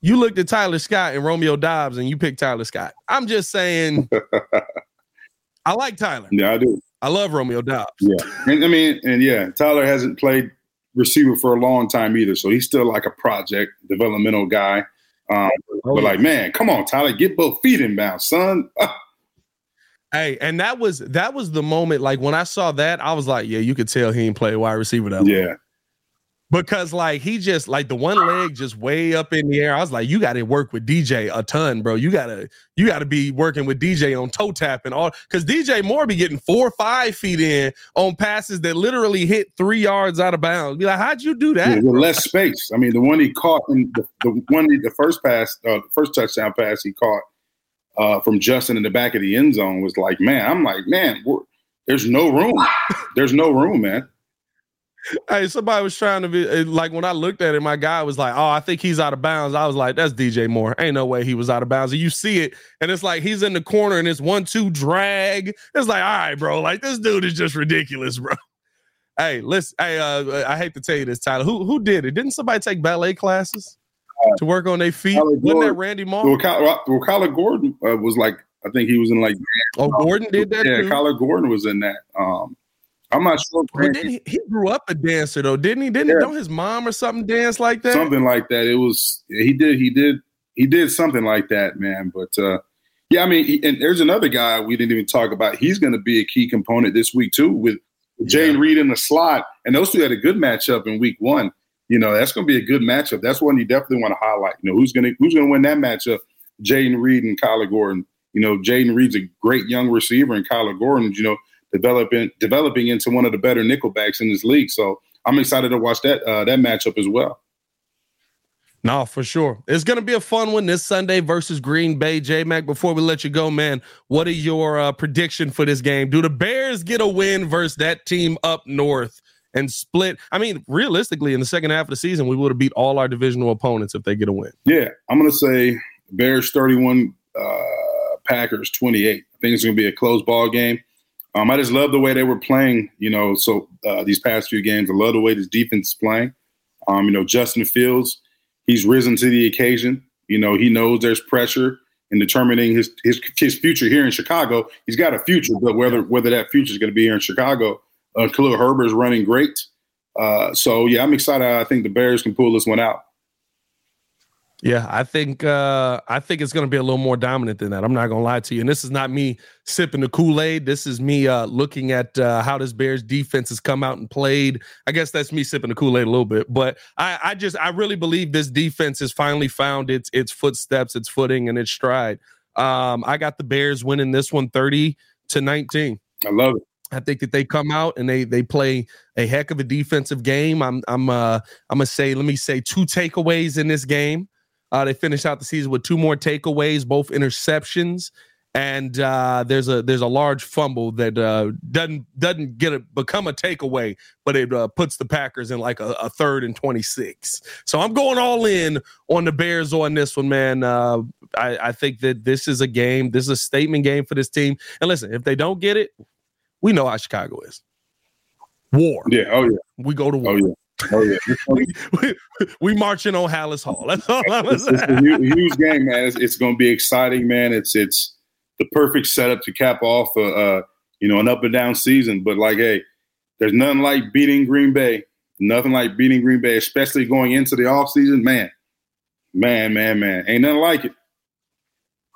you looked at Tyler Scott and Romeo Doubs, and you picked Tyler Scott. I'm just saying, I like Tyler. Yeah, I do. I love Romeo Doubs. Yeah, and I mean, and yeah, Tyler hasn't played receiver for a long time either, so he's still like a project developmental guy. Um, oh, but yeah. like, man, come on, Tyler, get both feet in bounds, son. Hey, and that was that was the moment. Like when I saw that, I was like, yeah, you could tell he ain't play wide receiver that. Yeah, long because like he just like the one leg just way up in the air. I was like, you got to work with DJ a ton, bro. You gotta you gotta be working with DJ on toe tap and all because DJ Moore be getting four or five feet in on passes that literally hit three yards out of bounds. Be like, how'd you do that? Yeah, with less space. I mean, the one he caught in the, the one the first pass, uh, the first touchdown pass he caught uh, from Justin in the back of the end zone was like, man, I'm like, man, there's no room. there's no room, man hey, somebody was trying to be eh, like when I looked at it, my guy was like, "Oh, I think he's out of bounds." I was like, "That's DJ Moore. Ain't no way he was out of bounds." And you see it, and it's like he's in the corner, and it's one-two drag. It's like, all right, bro, like this dude is just ridiculous, bro. Hey, listen, hey, uh, I hate to tell you this, Tyler. Who who did it? Didn't somebody take ballet classes uh, to work on their feet? Wasn't that Randy Moss? Well, Kyler, well, Kyler Gordon uh, was like, I think he was in like. Oh, Gordon did that. Yeah, too? Kyler Gordon was in that. Um, I'm not sure. But he, he, grew up a dancer though, didn't he? Didn't yeah. don't his mom or something dance like that? Something like that. It was he did he did he did something like that, man. But uh yeah, I mean, he, and there's another guy we didn't even talk about. He's going to be a key component this week too, with Jayden yeah. Reed in the slot, and those two had a good matchup in week one. You know, that's going to be a good matchup. That's one you definitely want to highlight. You know, who's going to who's going to win that matchup? Jayden Reed and Kyler Gordon. You know, Jayden Reed's a great young receiver, and Kyler Gordon, you know, developing developing into one of the better nickelbacks in this league. So I'm excited to watch that uh, that matchup as well. No, for sure. It's going to be a fun one this Sunday versus Green Bay. J Mack, before we let you go, man, what are your uh, prediction for this game? Do the Bears get a win versus that team up north and split. I mean, realistically, in the second half of the season, we would have beat all our divisional opponents if they get a win. Yeah, I'm going to say Bears 31, uh, Packers 28. I think it's going to be a close ball game. Um, I just love the way they were playing, you know, so uh, these past few games. I love the way this defense is playing. Um, you know, Justin Fields, he's risen to the occasion. You know, he knows there's pressure in determining his, his his future here in Chicago. He's got a future, but whether whether that future is going to be here in Chicago, uh, Khalil Herbert is running great. Uh, so yeah, I'm excited. I think the Bears can pull this one out. Yeah, I think uh, I think it's going to be a little more dominant than that. I'm not going to lie to you. And this is not me sipping the Kool Aid. This is me uh, looking at uh, how this Bears defense has come out and played. I guess that's me sipping the Kool Aid a little bit, but I, I just I really believe this defense has finally found its its footsteps, its footing, and its stride. Um, I got the Bears winning this one 30 to 19. I love it. I think that they come out and they they play a heck of a defensive game. I'm I'm uh I'm gonna say let me say two takeaways in this game. Uh, they finished out the season with two more takeaways, both interceptions, and uh, there's a there's a large fumble that uh, doesn't doesn't get a become a takeaway, but it uh, puts the Packers in like a, a, third and twenty six. So I'm going all in on the Bears on this one, man. Uh, I, I think that this is a game. This is a statement game for this team. And listen, if they don't get it, we know how Chicago is. War. Yeah. Oh yeah. We go to war. Oh yeah. Oh yeah, we, we, we, marching on Halas Hall. That's all I'm it's, it's a huge, huge game, man. It's, it's going to be exciting, man. It's it's the perfect setup to cap off a, uh, you know an up and down season. But like, hey, there's nothing like beating Green Bay. Nothing like beating Green Bay, especially going into the off season. Man, man, man, man, ain't nothing like it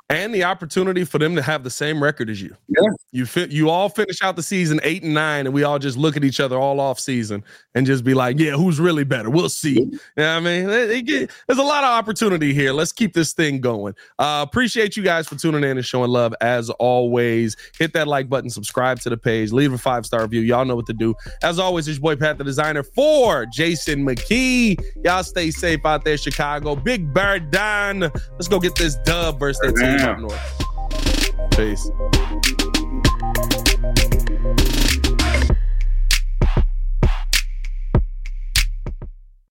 and the opportunity for them to have the same record as you. Yeah. You fit you all finish out the season eight and nine, and we all just look at each other all off season and just be like, yeah, who's really better? We'll see. You know what I mean? Get, there's a lot of opportunity here. Let's keep this thing going. Uh, appreciate you guys for tuning in and showing love as always. Hit that like button, subscribe to the page, leave a five-star review. Y'all know what to do. As always, it's your boy Pat the designer for Jason McKie. Y'all stay safe out there, Chicago. Big Bird Don. Let's go get this dub versus that team Damn. Peace.